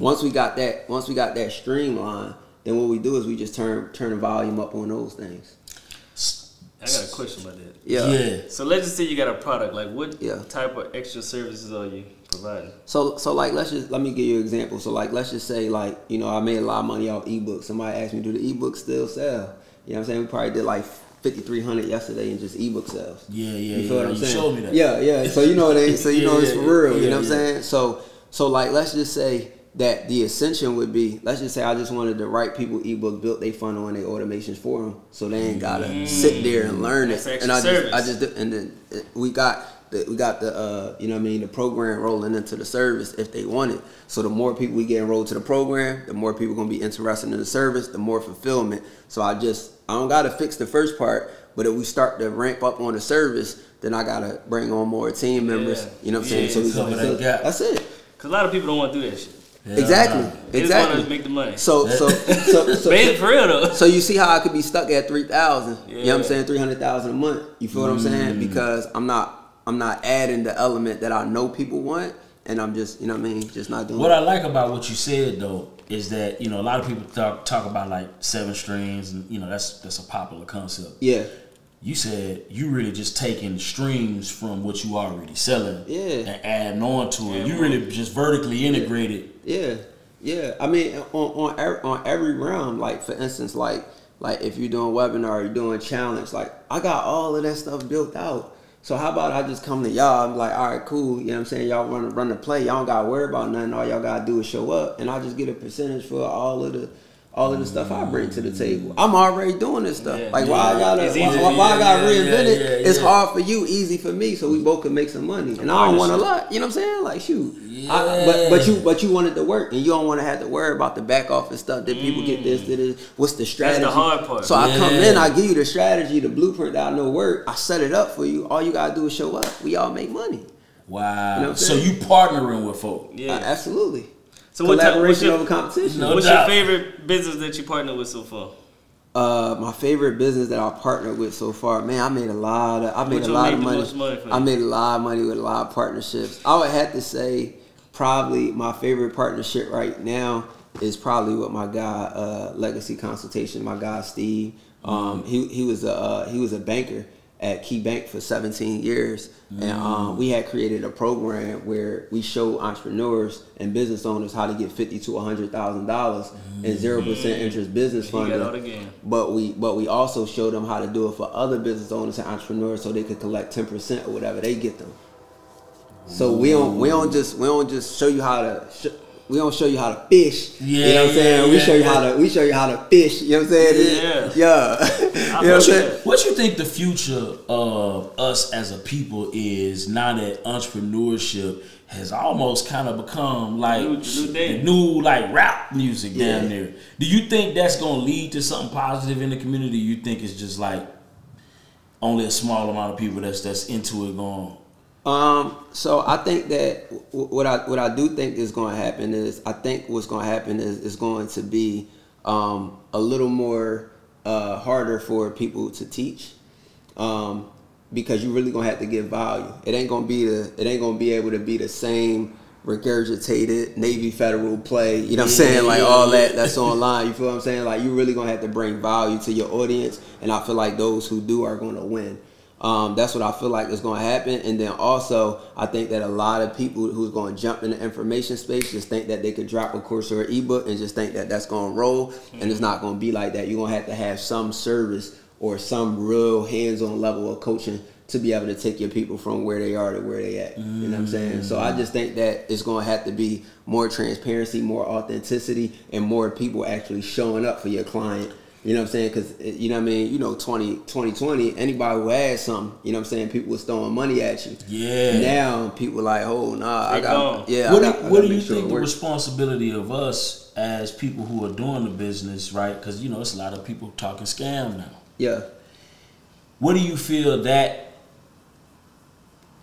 Once we got that, once we got that streamline, then what we do is we just turn turn the volume up on those things. I got a question about that. Yeah. Yeah. So let's just say you got a product. Like, what Yeah. type of extra services are you providing? So so like let's just let me give you an example. So like let's just say like you know I made a lot of money off ebooks. Somebody asked me, do the ebooks still sell? You know what I'm saying? We probably did like fifty three hundred yesterday in just ebook sales. Yeah, yeah, You yeah. what I'm you saying? showed me that. Yeah, yeah. So you know what I mean? So you Yeah, know it's yeah, for real. yeah, you know what I'm saying? So so like let's just say that the ascension would be let's just say I just wanted the right people ebook built they funnel and they automations for them, so they ain't gotta sit there and learn That's it. And I just I just and then uh, we got the, we got the uh, you know what I mean the program rolling into the service if they want it. So the more people we get enrolled to the program, the more people gonna be interested in the service, the more fulfillment. So I just I don't gotta fix the first part, but if we start to ramp up on the service, then I gotta bring on more team members. Yeah. You know what I'm Yeah, saying? So can that. That's it. Because a lot of people don't want to do that shit. Yeah. exactly. They just want Exactly. to make the money. So so so so, But for real though. so you see how I could be stuck at three thousand. You know what I'm Yeah. saying? Three hundred thousand a month. You feel what I'm Mm. saying? Because I'm not I'm not adding the element that I know people want, and I'm just you know what I mean, just not doing. What it. I like about what you said though is that you know a lot of people talk talk about like seven streams and you know that's that's a popular concept. yeah, You said you really just taking streams from what you already selling, Yeah. and adding on to it. Yeah, you more. really just vertically integrated. Yeah, yeah. I mean, on on every, on every realm, like for instance, like like if you're doing webinar, you're doing challenge, like I got all of that stuff built out. So how about I just come to y'all? I'm like, all right, cool. You know what I'm saying? Y'all run run the play. Y'all don't gotta worry about nothing. All y'all gotta do is show up, and I just get a percentage for all of the all of the stuff I bring to the table. I'm already doing this stuff. Yeah. like why I gotta It's why, why, why I gotta Yeah, yeah, reinvent it? yeah, it's yeah. hard for you, easy for me, so we both can make some money. And I don't want a lot. You know what I'm saying? Like shoot. I, but but you but you wanted to work and you don't want to have to worry about the back office stuff. Did people get this? Did this? What's the strategy? The hard part. So I come in, I give you the strategy, the blueprint that I know work. I set it up for you. All you gotta do is show up. We all make money. Wow. You know so you partnering with folk. Yeah. Uh, absolutely. so what type, what's Collaboration your, over competition. No what's doubt. your favorite business that you partnered with so far? Uh, my favorite business that I partnered with so far, man, I made a lot of, I made Which a lot made of money. money? I made a lot of money with a lot of partnerships. I would have to say, probably my favorite partnership right now is probably with my guy, uh, Legacy Consultation. My guy Steve. Um, he he was a uh, he was a banker at Key Bank for 17 years, and um, we had created a program where we show entrepreneurs and business owners how to get fifty to hundred thousand dollars in zero percent interest business funding. got all the game. But we but we also showed them how to do it for other business owners and entrepreneurs so they could collect ten percent or whatever they get them. So we don't we don't just we don't just show you how to sh- we don't show you how to fish. you Yeah, know what I'm saying? yeah, we show you yeah. how to we show you how to fish. You know what I'm saying? Yeah. you know what I'm? What you think the future of us as a people is now that entrepreneurship has almost kind of become like New- new new like rap music down there? Do you think that's gonna lead to something positive in the community? You think it's just like only a small amount of people that's that's into it going? Um, so I think that w- what I what I do think is going to happen is I think what's going to happen is is going to be um, a little more uh, harder for people to teach um, because you really gonna have to give value. It ain't gonna be the it ain't gonna be able to be the same regurgitated Navy Federal play. You know what I'm saying? Like all that that's online. You feel what I'm saying? Like you really gonna have to bring value to your audience, and I feel like those who do are gonna win. Um, that's what I feel like is going to happen. And then also, I think that a lot of people who's going to jump in the information space just think that they could drop a course or an ebook and just think that that's going to roll. And it's not going to be like that. You're going to have to have some service or some real hands-on level of coaching to be able to take your people from where they are to where they at. You know what I'm saying? So I just think that it's going to have to be more transparency, more authenticity, and more people actually showing up for your client. You know what I'm saying? Because, eh, you know what I mean? You know, 20, 2020, anybody who had something, you know what I'm saying? People was throwing money at you. Yeah. Now, people like, oh, nah, I They got, gone. yeah. what I do, got, I what gotta do you sure think the responsibility of us as people who are doing the business, right? Because you know it's a lot of people talking scam now. Yeah. What do you feel that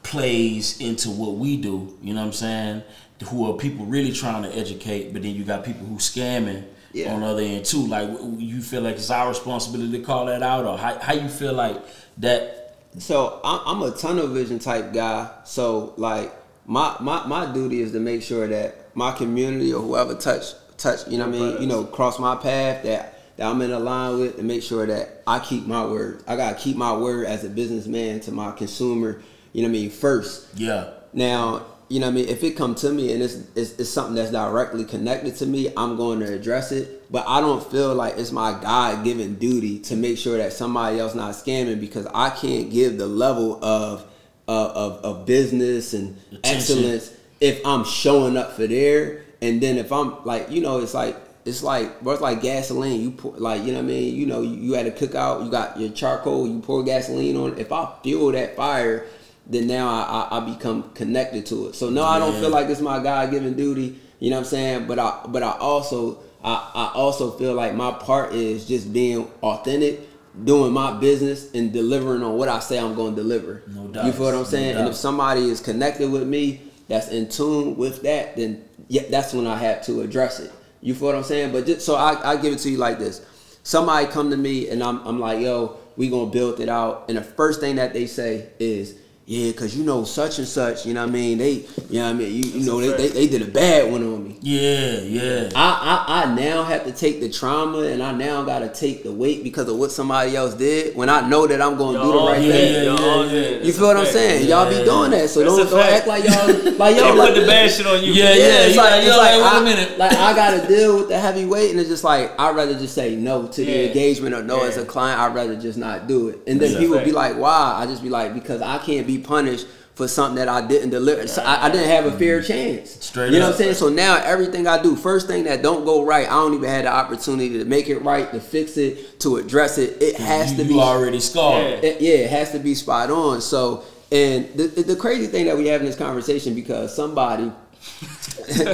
plays into what we do? You know what I'm saying? Who are people really trying to educate, but then you got people who scamming Yeah. on the other end too. Like, you feel like it's our responsibility to call that out, or how, how you feel like that? So I'm, I'm a tunnel vision type guy. So like my, my my duty is to make sure that my community or whoever touch touch you know what I mean you know cross my path that that I'm in a line with to make sure that I keep my word. I gotta keep my word as a businessman to my consumer. You know what I mean first. Yeah, Now, you know what I mean? If it come to me and it's, it's, it's something that's directly connected to me, I'm going to address it. But I don't feel like it's my God given duty to make sure that somebody else not scamming because I can't give the level of of, of, of business and Attention. excellence if I'm showing up for there. And then if I'm like, you know, it's like it's like bro, it's like gasoline. You pour like you know what I mean. You know, you, you had a cookout. You got your charcoal. You pour gasoline on. If I fuel that fire, then now I, I, I become connected to it. So no, I don't feel like it's my God given duty. You know what I'm saying? But I but I also I, I also feel like my part is just being authentic, doing my business and delivering on what I say I'm going to deliver. No doubt. You feel what I'm No saying? and if somebody is connected with me, that's in tune with that, then yeah, that's when I have to address it. You feel what I'm saying? But just, so I, I give it to you like this: somebody come to me and I'm I'm like, yo, we gonna build it out, and the first thing that they say is. Yeah, cause you know such and such, you know what I mean. They, you know what I mean. You, you know they, they they did a bad one on me. yeah, yeah. I, I I now have to take the trauma and I now gotta take the weight because of what somebody else did. When I know that I'm gonna do the Y'all right yeah, thing. yeah, Y'all yeah, all yeah. did. You feel what I'm fact. saying? Y'all be doing that, so That's don't don't act like y'all like y'all put like, the bad shit on you. Yeah, yeah, yeah. it's like, like, it's yo, like, wait I, a minute. like I gotta deal with the heavy weight, and it's just like I'd rather just say no to the engagement or no Yeah. as a client. I'd rather just not do it. And then That's a people be like, "Why?" I just be like, "Because I can't be punished for something that I didn't deliver. So I, I didn't have a fair mm-hmm. chance. Straight you know up. what I'm saying? So now everything I do, first thing that don't go right, I don't even have the opportunity to make it right, to fix it, to address it. It has you, to you be already scarred. Yeah. it- yeah, it has to be spot on. So, and the, the, the crazy thing that we have in this conversation because somebody,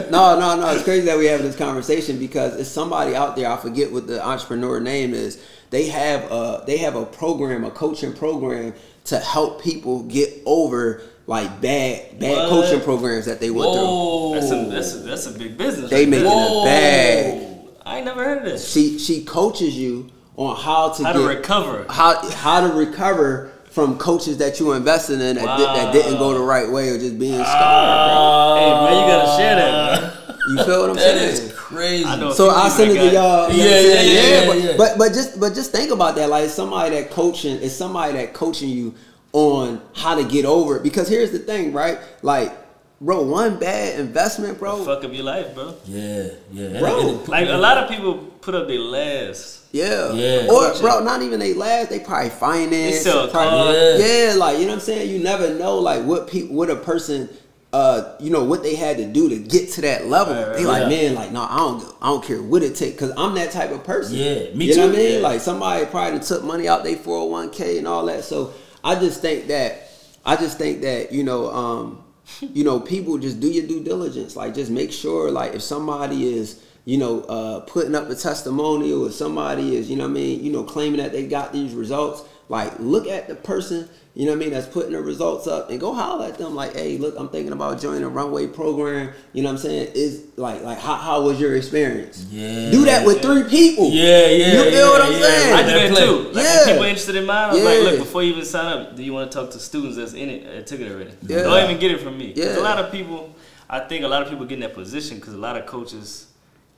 no, no, no, it's crazy that we having this conversation because it's somebody out there. I forget what the entrepreneur name is. They have a they have a program, a coaching program to help people get over like bad bad What? coaching programs that they went through. That's a that's a, that's a big business. They right make it Whoa. a bag. I ain't never heard of this. She she coaches you on how to How get to recover. how how to recover from coaches that you invested in that, did, that didn't go the right way or just being ah. scarred. Hey man, you gotta share that, man. bro. You feel what I'm That saying? Is crazy. I know. So I people send it to y'all. you know Yeah, what I'm yeah, yeah, but, yeah. but but just but just think about that. Like somebody that coaching is somebody that coaching you on how to get over it. Because here's the thing, right? Like, bro, one bad investment, bro. Fuck up your life, bro. Yeah, yeah. Bro. Like a lot of people put up their last. Yeah. Yeah. Or bro, not even they last. They probably finance. They sell probably- car. Yeah, like you know what I'm saying. You never know like what people, what a person, uh, you know what they had to do to get to that level. Right, right, they like, yeah. man, like no, I don't, I don't care what it take, cause I'm that type of person. Yeah, me you know what I mean? Yeah. Like somebody probably took money out they 401k and all that. So I just think that, I just think that you know, um, you know, people just do your due diligence. Like just make sure, like if somebody is you know, uh, putting up a testimonial or somebody is, you know what I mean, you know, claiming that they got these results, like look at the person, you know what I mean, that's putting the results up and go holler at them like, hey, look, I'm thinking about joining a runway program. You know what I'm saying? Is like like how, how was your experience? Yeah. Do that with three people. Yeah, yeah. You feel yeah, what I'm yeah. saying? I do That that play. too. Like Yeah. when people interested in mine, I'm like, look, before you even sign up, do you want to talk to students that's in it that took it already? Yeah. Don't even get it from me. Yeah. a lot of people, I think a lot of people get in that position because a lot of coaches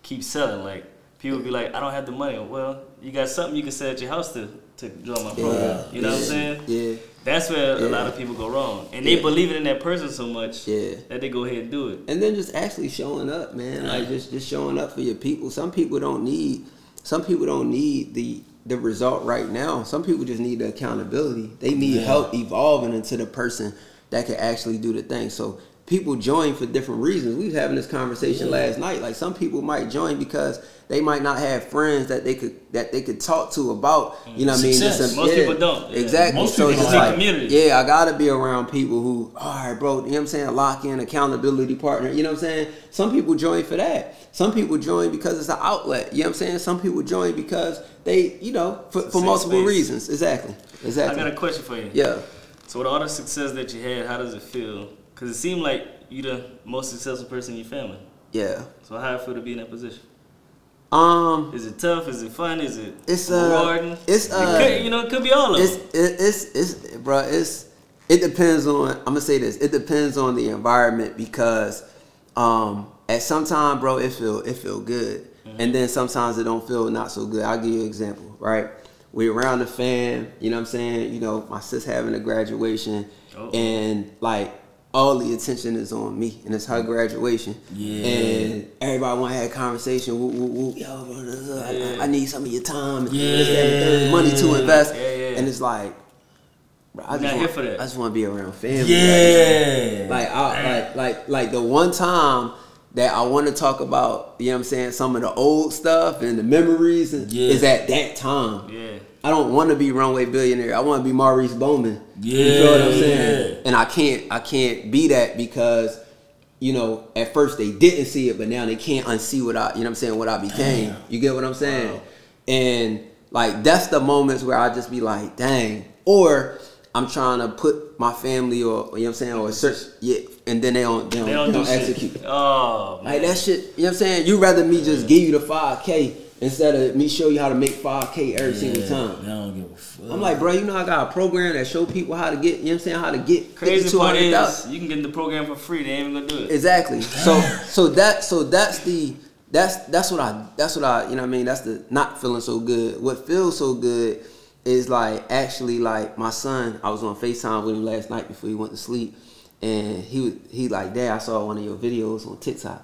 keep selling. Like people be like, I don't have the money. Well, you got something you can sell at your house to to join my program. You know what I'm saying? Yeah. That's where Yeah. a lot of people go wrong, and they Yeah. believe in that person so much Yeah. that they go ahead and do it. and then just actually showing up, man. Like just just showing up for your people. Some people don't need some people don't need the the result right now. Some people just need the accountability. They need Yeah. help evolving into the person that can actually do the thing. So people join for different reasons. We was having this conversation last night. Like some people might join because they might not have friends that they could that they could talk to about. Mm. You know what I mean? Success. Most people don't, yeah. Exactly. Most so people just don't. like, Community. yeah, I gotta be around people who, all right, bro, you know what I'm saying? Lock in accountability partner. You know what I'm saying? Some people join for that. Some people join because it's an outlet. You know what I'm saying? Some people join because they, you know, for, for multiple space. reasons. Exactly. Exactly. I got a question for you. yeah. So with all the success that you had, how does it feel? Because it seemed like you the most successful person in your family. Yeah. So how it feel to be in that position? Um, Is it tough? Is it fun? Is it It's, uh, rewarding? it's, It uh, could, you know, it could be all of it's it, it's it's bro. It's it depends on. I'm gonna say this. It depends on the environment because um at some time, bro, it feel it feel good, and then sometimes it don't feel not so good. I'll give you an example. Right, we around the fam. You know what I'm saying? You know, my sis having a graduation, Uh-oh. and like. All the attention is on me, and it's her mm. graduation. Yeah. And everybody want to have a conversation. Woo, woo, woo. Yo, bro, this is- I- Yeah. I, I need some of your time. and Yeah. this, that, and the third, money to invest. Yeah, yeah. And it's like, bro, I just want, here for that. I just want to be around family. Yeah. Like, I, like, like, like the one time that I want to talk about, you know what I'm saying, some of the old stuff and the memories Yeah. is at that time. Yeah. I don't want to be runway billionaire. I want to be Maurice Bowman. Yeah, you know what I'm saying? And I can't, I can't be that because, you know, at first they didn't see it, but now they can't unsee what I, you know what I'm saying, what I became. Damn. You get what I'm saying? Wow. And like that's the moments where I just be like, dang. Or I'm trying to put my family or you know what I'm saying, or search yeah, and then they don't they don't, They don't they do don't shit. execute. Oh man. Like that shit, you know what I'm saying? You rather me just give you the 5K instead of me show you how to make 5K every single time. They don't give a fuck. I'm like, bro, you know I got a program that show people how to get, you know what I'm saying, how to get Crazy part is you can get in the program for free. They ain't even gonna do it. Exactly. So so that so that's the that's that's what I that's what I you know what I mean that's the not feeling so good. What feels so good is like actually like my son. I was on Facetime with him last night before he went to sleep, and he was he like, Dad, I saw one of your videos on TikTok.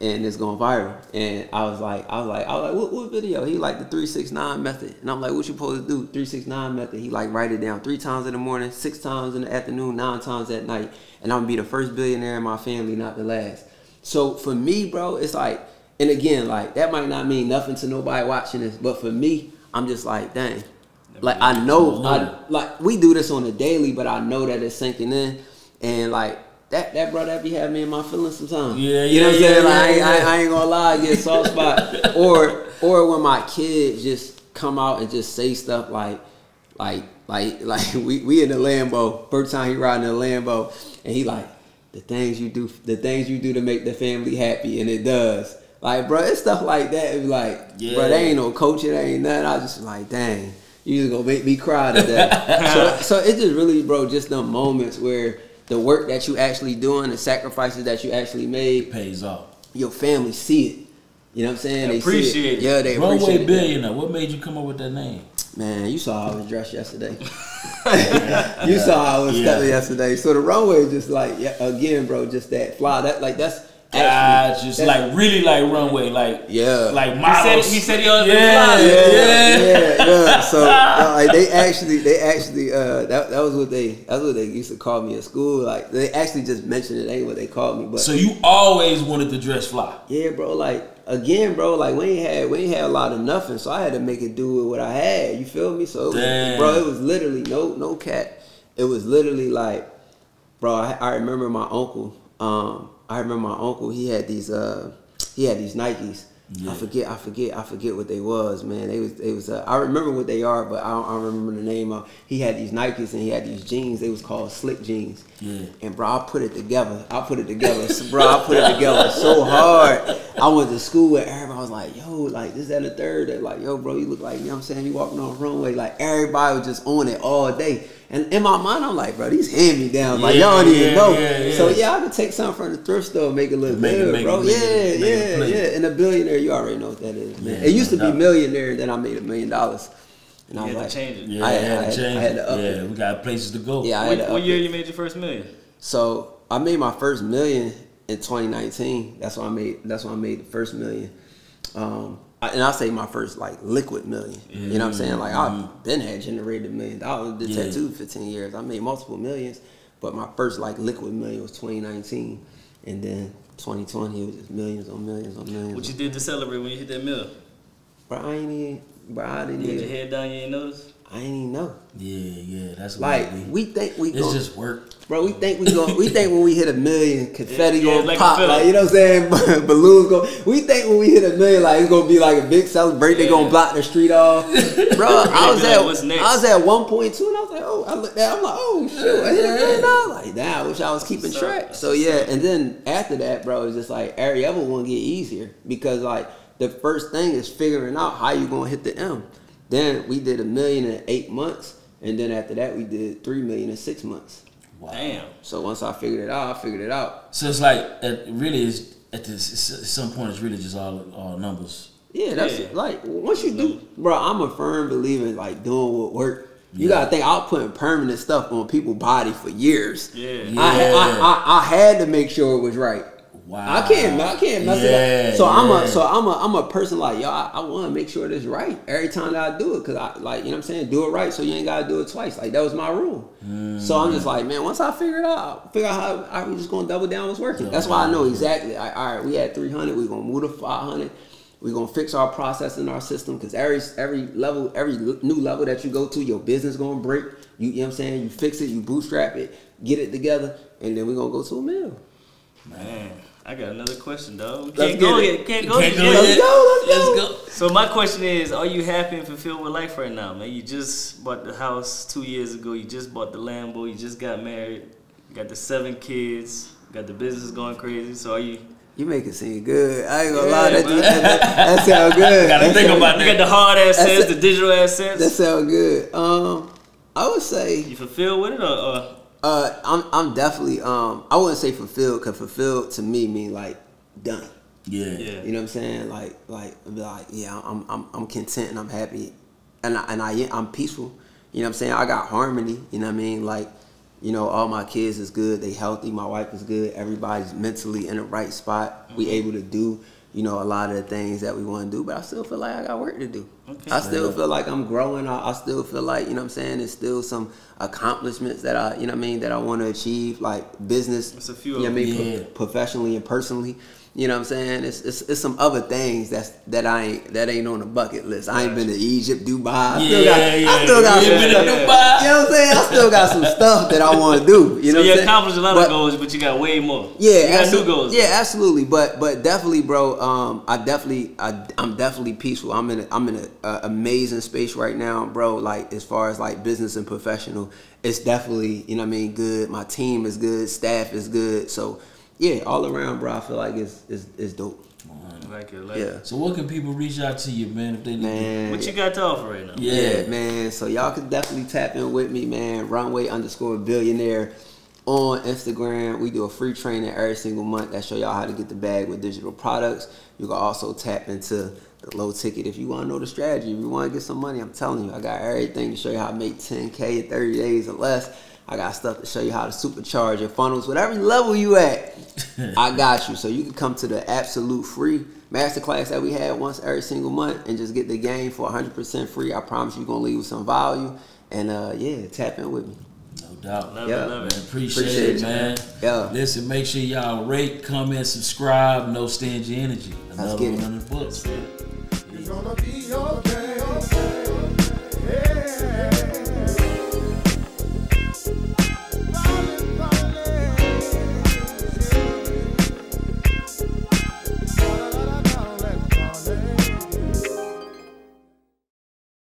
And it's going viral. And I was like, I was like, I was like, what, what video? He like the three six nine method, and I'm like, what you supposed to do? Three six nine method. He like write it down three times in the morning, six times in the afternoon, nine times at night, and I'm gonna be the first billionaire in my family, not the last. So for me, bro, it's like, and again, like that might not mean nothing to nobody watching this, but for me, I'm just like, dang. Like I know, I, like we do this on a daily, but I know that it's sinking in, and like that that bro that be having me in my feelings sometimes. Yeah, you know what I'm saying? yeah, like I, ain't- yeah, I, yeah. I ain't gonna lie, I get soft spot, or or when my kids just come out and just say stuff like like like like we we in the Lambo. First time he riding in the Lambo, and he like the things you do, the things you do to make the family happy, and it does. Like, bro, it's stuff like that. It be like, Yeah. bro, they ain't no coaching, they ain't nothing. I just like, dang, you just gonna make me cry today. so, so it just really, bro, just the moments where the work that you actually doing, the sacrifices that you actually made, Pays off. your family see it. You know what I'm saying? They see Appreciate it. Yeah, they Runway appreciate it. Runway billionaire. What made you come up with that name? Man, you saw how I was dressed yesterday. you saw how I was Yeah. yesterday. So the runway is just like yeah, again, bro, just that fly. That like that's Ah, actually just that's- like really like runway, like Yeah. like He said, models. he said he on the Yeah. fly. yeah, Yeah. yeah, yeah. So uh, like they actually, they actually, uh, that that was what they, that's what they used to call me at school. Like they actually just mentioned it ain't what they called me, but So you always wanted to dress fly. yeah, bro. Like again, bro. Like we ain't had, we ain't had a lot of nothing, so I had to make it do with what I had. You feel me? So it was, bro, it was literally no, no cat. It was literally like, bro. I, I remember my uncle. Um, I remember my uncle. He had these, uh, he had these Nikes. Yeah. I forget, I forget, I forget what they was, man. They was, they was. Uh, I remember what they are, but I don't, I don't remember the name of. He had these Nikes and he had these jeans. They was called slick jeans. Yeah. And bro, I put it together. I put it together. Bro, I put it together so hard. I went to school with everybody was like, yo, like this, that, and the third. They're like, yo, bro, you look like, you know what I'm saying? You walking on the runway. Like everybody was just on it all day. And in my mind, I'm like, bro, these hand me down. Like y'all don't even know. yeah, yeah. So yeah, I could take something from the thrift store, and make it look Make good, it- bro. make yeah, it- make it yeah, yeah. And a billionaire, you already know what that is, man. Yeah, it used to be doubt. millionaire, then I made a million dollars. And I'm had like, to change it. Yeah, I I had- had, I had- to change I had to up yeah, it. we got places to go. yeah, I had What, to what year it. you made your first million? So I made my first million in 2019. That's when I made. That's when I made the first million. Um, I, and I say my first like liquid million. You know what I'm saying? Like I've mm-hmm. been had generated a million dollars. Did Yeah. tattoo 15 years. I made multiple millions, but my first like liquid million was 2019, and then 2020 it was just millions on millions on millions. What you did to celebrate when you hit that mill? Bro, I ain't even. Bro, I didn't You had your head down, you ain't notice? I ain't even know. Yeah, yeah, that's Like what we think we It's going just work. Bro, we think we going we think when we hit a million, confetti Yeah, gonna like pop, feeling. like you know what I'm saying? Balloons go. We think when we hit a million, like it's gonna be like a big celebration. They Yeah. gonna block the street off. Bro, I was be like, at I was at one point two, and I was like, oh, I looked at, I'm like, oh shoot, I hit a million dollars. Like, damn, I wish I was keeping That's what's up. track. So yeah, and then after that, bro, it's just like every other one get easier because like the first thing is figuring out how you gonna hit the M. Then we did a million in eight months, and then after that we did three million in six months. Wow. Damn. So once I figured it out, I figured it out. So it's like it really is at this at some point it's really just all all numbers. Yeah, that's Yeah. like once you do, bro. I'm a firm believer in like doing what work. You Yeah. gotta think I was putting permanent stuff on people's body for years. Yeah. I, I, I I had to make sure it was right. Wow. I can't I can't mess it Yeah, up. So I'm a so I'm a I'm a person like yo. I, I want to make sure this right every time that I do it because I like you know what I'm saying do it right so you ain't gotta do it twice. Like that was my rule. So I'm just mm. like man, once I figure it out, figure out how I was just gonna double down what's working. That's why I know exactly. Like, all right, we had 300, we're gonna move to 500. We're gonna fix our process in our system because every every level, every new level that you go to, your business gonna break. You, you know what I'm saying? You fix it, you bootstrap it, get it together, and then we're gonna go to a mill. Man, I got another question, dog. We Let's can't go get it. yet. Can't go Can't yet. go Let's yet. go, let's go. Let's go. So my question is, are you happy and fulfilled with life right now, man? You just bought the house two years ago. You just bought the Lambo. You just got married. You got the seven kids. Got the business going crazy. So are you? You make it seem good. I ain't gonna Yeah, lie, that, man. that, that, that sound good. Gotta that think sound, about You got the hard assets, That's the digital assets. That sound good. Um, I would say you fulfilled with it, or, or uh, I'm I'm definitely um, I wouldn't say fulfilled because fulfilled to me mean like done. Yeah. yeah? You know what I'm saying? Like, like, be like, yeah, I'm, I'm, I'm content and I'm happy, and I, and I, I'm peaceful. You know what I'm saying? I got harmony. You know what I mean? Like, you know You know, all my kids is good. They healthy. My wife is good. Everybody's mentally in the right spot. We able to do, you know, a lot of the things that we want to do. But I still feel like I got work to do. Okay. I still feel like I'm growing. I, I still feel like, you know what I'm saying, there's still some accomplishments that I, you know what I mean, that I want to achieve, like business. It's a few you know what I mean, pro- professionally and personally. You know what I'm saying? It's, it's it's some other things that's that I ain't that ain't on the bucket list. I ain't been to Egypt, Dubai. I still got, Yeah, I still got yeah. some been to stuff. Dubai? You know what I'm saying? I still got some stuff that I want to do. You know so what you accomplished a lot But- of goals, but you got way more. yeah, you got new goals. Yeah, absolutely. But but definitely, bro. Um, I definitely, I, I'm definitely peaceful. I'm in, a, I'm in an amazing space right now, bro. Like as far as like business and professional, it's definitely, you know, what I mean, good. My team is good. Staff is good. So yeah, all around, bro. I feel like it's it's, it's dope. I like it. Like Yeah. it. So what can people reach out to you, man, if they need Man, What you got to offer right now? Yeah. Yeah, man. So y'all can definitely tap in with me, man. Runway underscore billionaire on Instagram. We do a free training every single month that show y'all how to get the bag with digital products. You can also tap into the low ticket if you want to know the strategy. If you want to get some money, I'm telling you, I got everything to show you how to make 10K in 30 days or less. I got stuff to show you how to supercharge your funnels, whatever level you at. I got you. So you can come to the absolute free masterclass that we had once every single month and just get the game for 100% free. I promise you're going to leave with some value. And uh, yeah, tap in with me. No doubt. Love Yeah. it, love it. appreciate, Appreciate it, man. Yeah. Listen, make sure y'all rate, comment, subscribe. No stingy energy. Another get one it. on the books. It's gonna be okay.